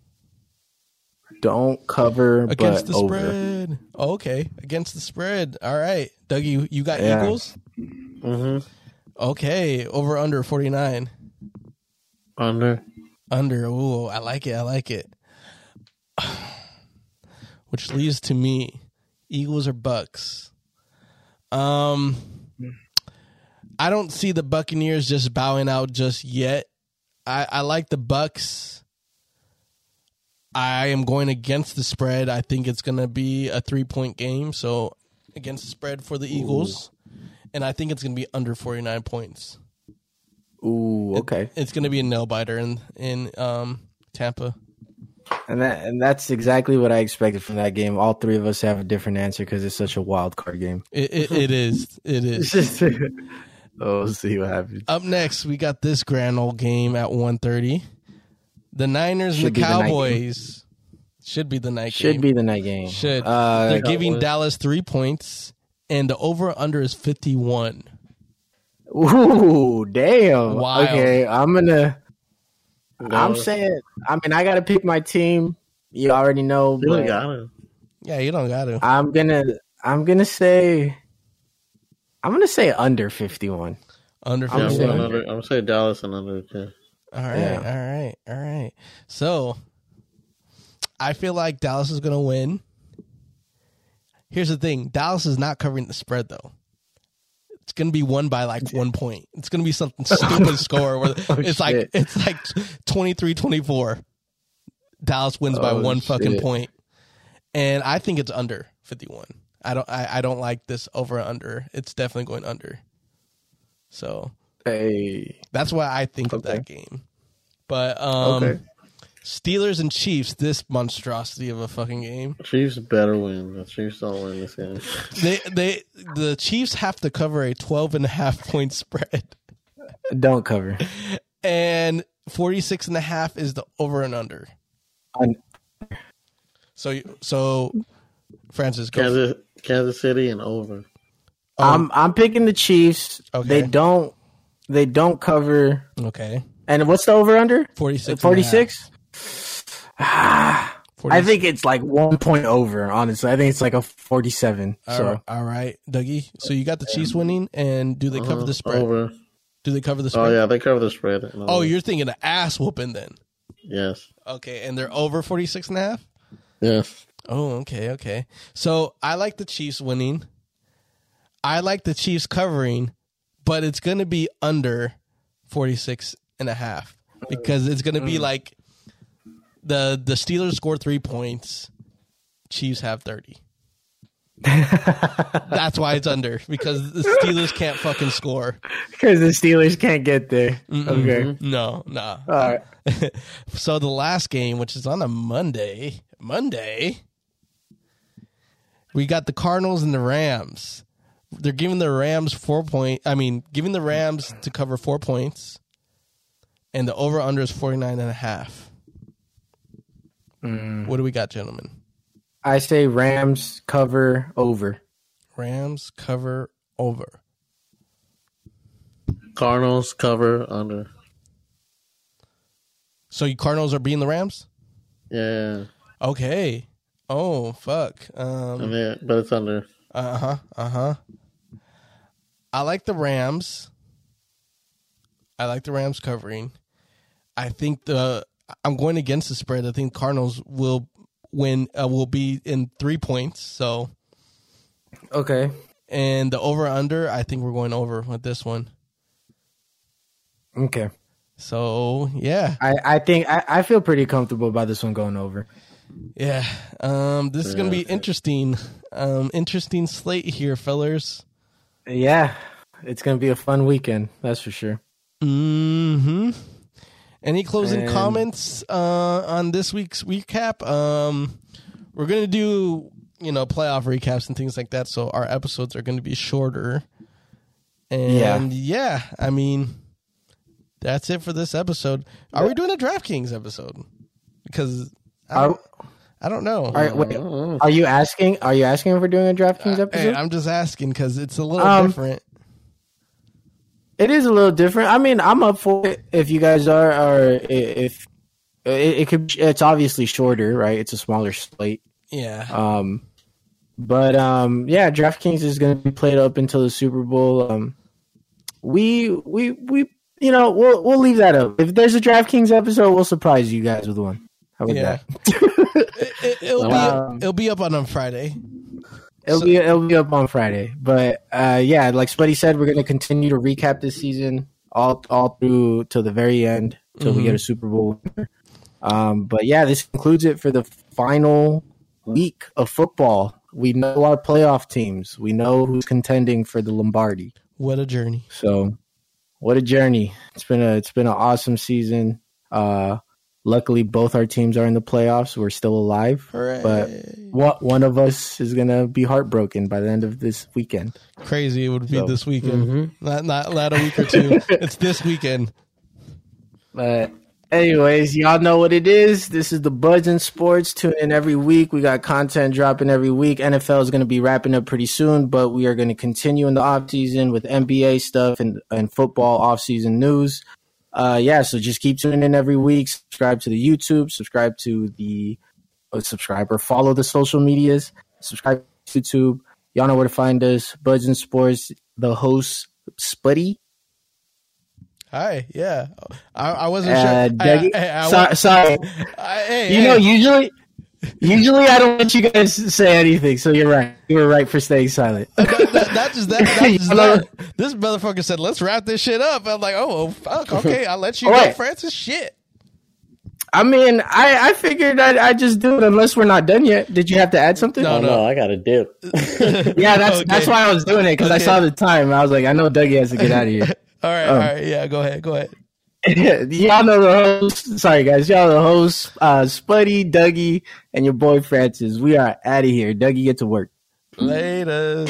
don't cover against but the over. spread. Oh, okay, against the spread. All right, Dougie, you, you got Yeah. Eagles. Mm-hmm. Okay, over under forty nine. Under. Under. Ooh, I like it. I like it. *sighs* Which leads to me, Eagles or Bucks. Um, I don't see the Buccaneers just bowing out just yet. I, I like the Bucks. I am going against the spread. I think it's going to be a three point game. So against the spread for the Eagles, and I think it's going to be under forty nine points. Ooh, okay. It's going to be a nail biter in in um, Tampa. And that and that's exactly what I expected from that game. All three of us have a different answer cuz it's such a wild card game. It, it, it is. It is. *laughs* *laughs* oh, we'll see what happens. Up next, we got this grand old game at 1.30. The Niners Should and the the Cowboys. Should be the night Should game. Should be the night game. Should. Uh, They're giving Cowboys. Dallas three points, and the over under is 51. Ooh, damn. Wild. Okay, I'm gonna. I'm saying. I mean, I gotta pick my team. You already know, You but got it. Yeah, you don't got to. I'm gonna. I'm gonna say. I'm gonna say under 51. Under Yeah, I'm I'm, 51. going saying- under. I'm gonna say Dallas and under. too. All right, Yeah. all right, all right. So, I feel like Dallas is going to win. Here's the thing Dallas is not covering the spread, though. Going to be won by like one point. It's going to be something stupid *laughs* score where it's like Oh, it's like 23-24. Dallas wins by Oh, one fucking point. And I think it's under 51. I don't I, I don't like this over under. It's definitely going under. So, Hey. that's why I think of that game. But um Okay. Steelers and Chiefs, this monstrosity of a fucking game. Chiefs better win. The Chiefs don't win this game. They they the Chiefs have to cover a 12 and a half point spread. Don't cover. and 46 and a half is the over and under. Un- So so Francis go. Kansas, Kansas City and over. Um, I'm I'm picking the Chiefs. Okay. They don't they don't cover. Okay. And what's the over under? 46 Forty six. Ah, I think it's like one point over. Honestly, I think it's like a forty seven. All So right, all right, Dougie. So you got the Chiefs winning, and do they cover the uh, spread? Over. Do they cover the oh, spread? Oh yeah, they cover the spread. and Oh, you're thinking an ass whooping then. yes, Okay, and they're over 46 and a half? yes. Oh, okay, okay. So I like the Chiefs winning. I like the Chiefs covering, but it's going to be under 46 and a half because it's going to be mm. like the the Steelers score 3 points, Chiefs have 30. *laughs* That's why it's under because the Steelers can't fucking score. because the Steelers can't get there. Okay. No, no. All right. *laughs* so the last game, which is on a Monday, Monday, we got the Cardinals and the Rams. They're giving the Rams four point. I mean, giving the Rams to cover four points, and the over under is 49 and a half. Mm. What do we got, gentlemen? I say Rams cover over. Rams cover over. Cardinals cover under. So you Cardinals are beating the Rams? Yeah, Okay. Oh fuck. and Um. then, but it's under. Uh huh. Uh huh. I like the Rams. I like the Rams covering. I think the I'm going against the spread. I think Cardinals will win. Uh, will be in three points. So Okay. and the over under. I think we're going over with this one. Okay. So yeah, I, I think I, I feel pretty comfortable about this one going over. yeah. Um, this is gonna be interesting. Um, interesting slate here, fellers. Yeah. It's gonna be a fun weekend, that's for sure. Hmm. Any closing And- comments uh, on this week's recap? Um, we're gonna do you know playoff recaps and things like that, so our episodes are going to be shorter. And yeah. I mean, that's it for this episode. Are we doing a DraftKings episode? Because I Are, don't, I don't know. are, wait, are you asking? Are you asking if we're doing a DraftKings Hey, episode? I'm just asking because it's a little Um, different. It is a little different. I mean, I'm up for it if you guys are, or if it, it could. It's obviously shorter, right? It's a smaller slate. Yeah. Um, but um, yeah, DraftKings is going to be played up until the Super Bowl. Um, we we we you know we'll we'll leave that up. If there's a DraftKings episode, we'll surprise you guys with one. How about Yeah. that? *laughs* it, will Um, be it'll be up on, on Friday. It'll So- be it'll be up on Friday. But uh, yeah, like Spuddy said, we're going to continue to recap this season all all through till the very end till we Mhm. get a Super Bowl winner. Um, but yeah, this concludes it for the final week of football. We know our playoff teams. We know who's contending for the Lombardi. What a journey. So, what a journey! It's been a it's been an awesome season. Uh, luckily, both our teams are in the playoffs. We're still alive. Hooray. But one one of us is gonna be heartbroken by the end of this weekend. crazy it would be So, this weekend. mhm. Not not not a week or two. *laughs* it's this weekend. But anyways, y'all know what it is. This is the Buds in Sports. Tune in every week. We got content dropping every week. NFL is going to be wrapping up pretty soon, but we are going to continue in the off season with NBA stuff and, and football off season news. Uh, yeah, so just keep tuning in every week. Subscribe to the YouTube. Subscribe to the uh, subscribe or follow the social medias. Subscribe to YouTube. Y'all know where to find us. Buds and Sports. The host Spuddy. Hi, yeah. I, I wasn't Uh, sure. Dougie- I- I- I so- sorry. Hey, You hey. know, usually, usually I don't let you guys say anything. So you're right. You were right for staying silent. that, that, that just that, that just *laughs* that. This motherfucker said, "Let's wrap this shit up." I'm like, "Oh, fuck, *laughs* okay, I'll let you All go, right. Francis." Shit. I mean, I, I figured I'd, I'd just do it unless we're not done yet. Did you have to add something? No, oh no. no, I got a dip. *laughs* Yeah, that's Okay. that's why I was doing it because I saw the time. I was like, I know Dougie has to get out of here. All right, Um, all right, yeah. Go ahead, go ahead. *laughs* y'all know the host. Sorry, guys. Y'all the host, uh, Spuddy, Dougie, and your boy Francis. We are out of here. Dougie, get to work. Later.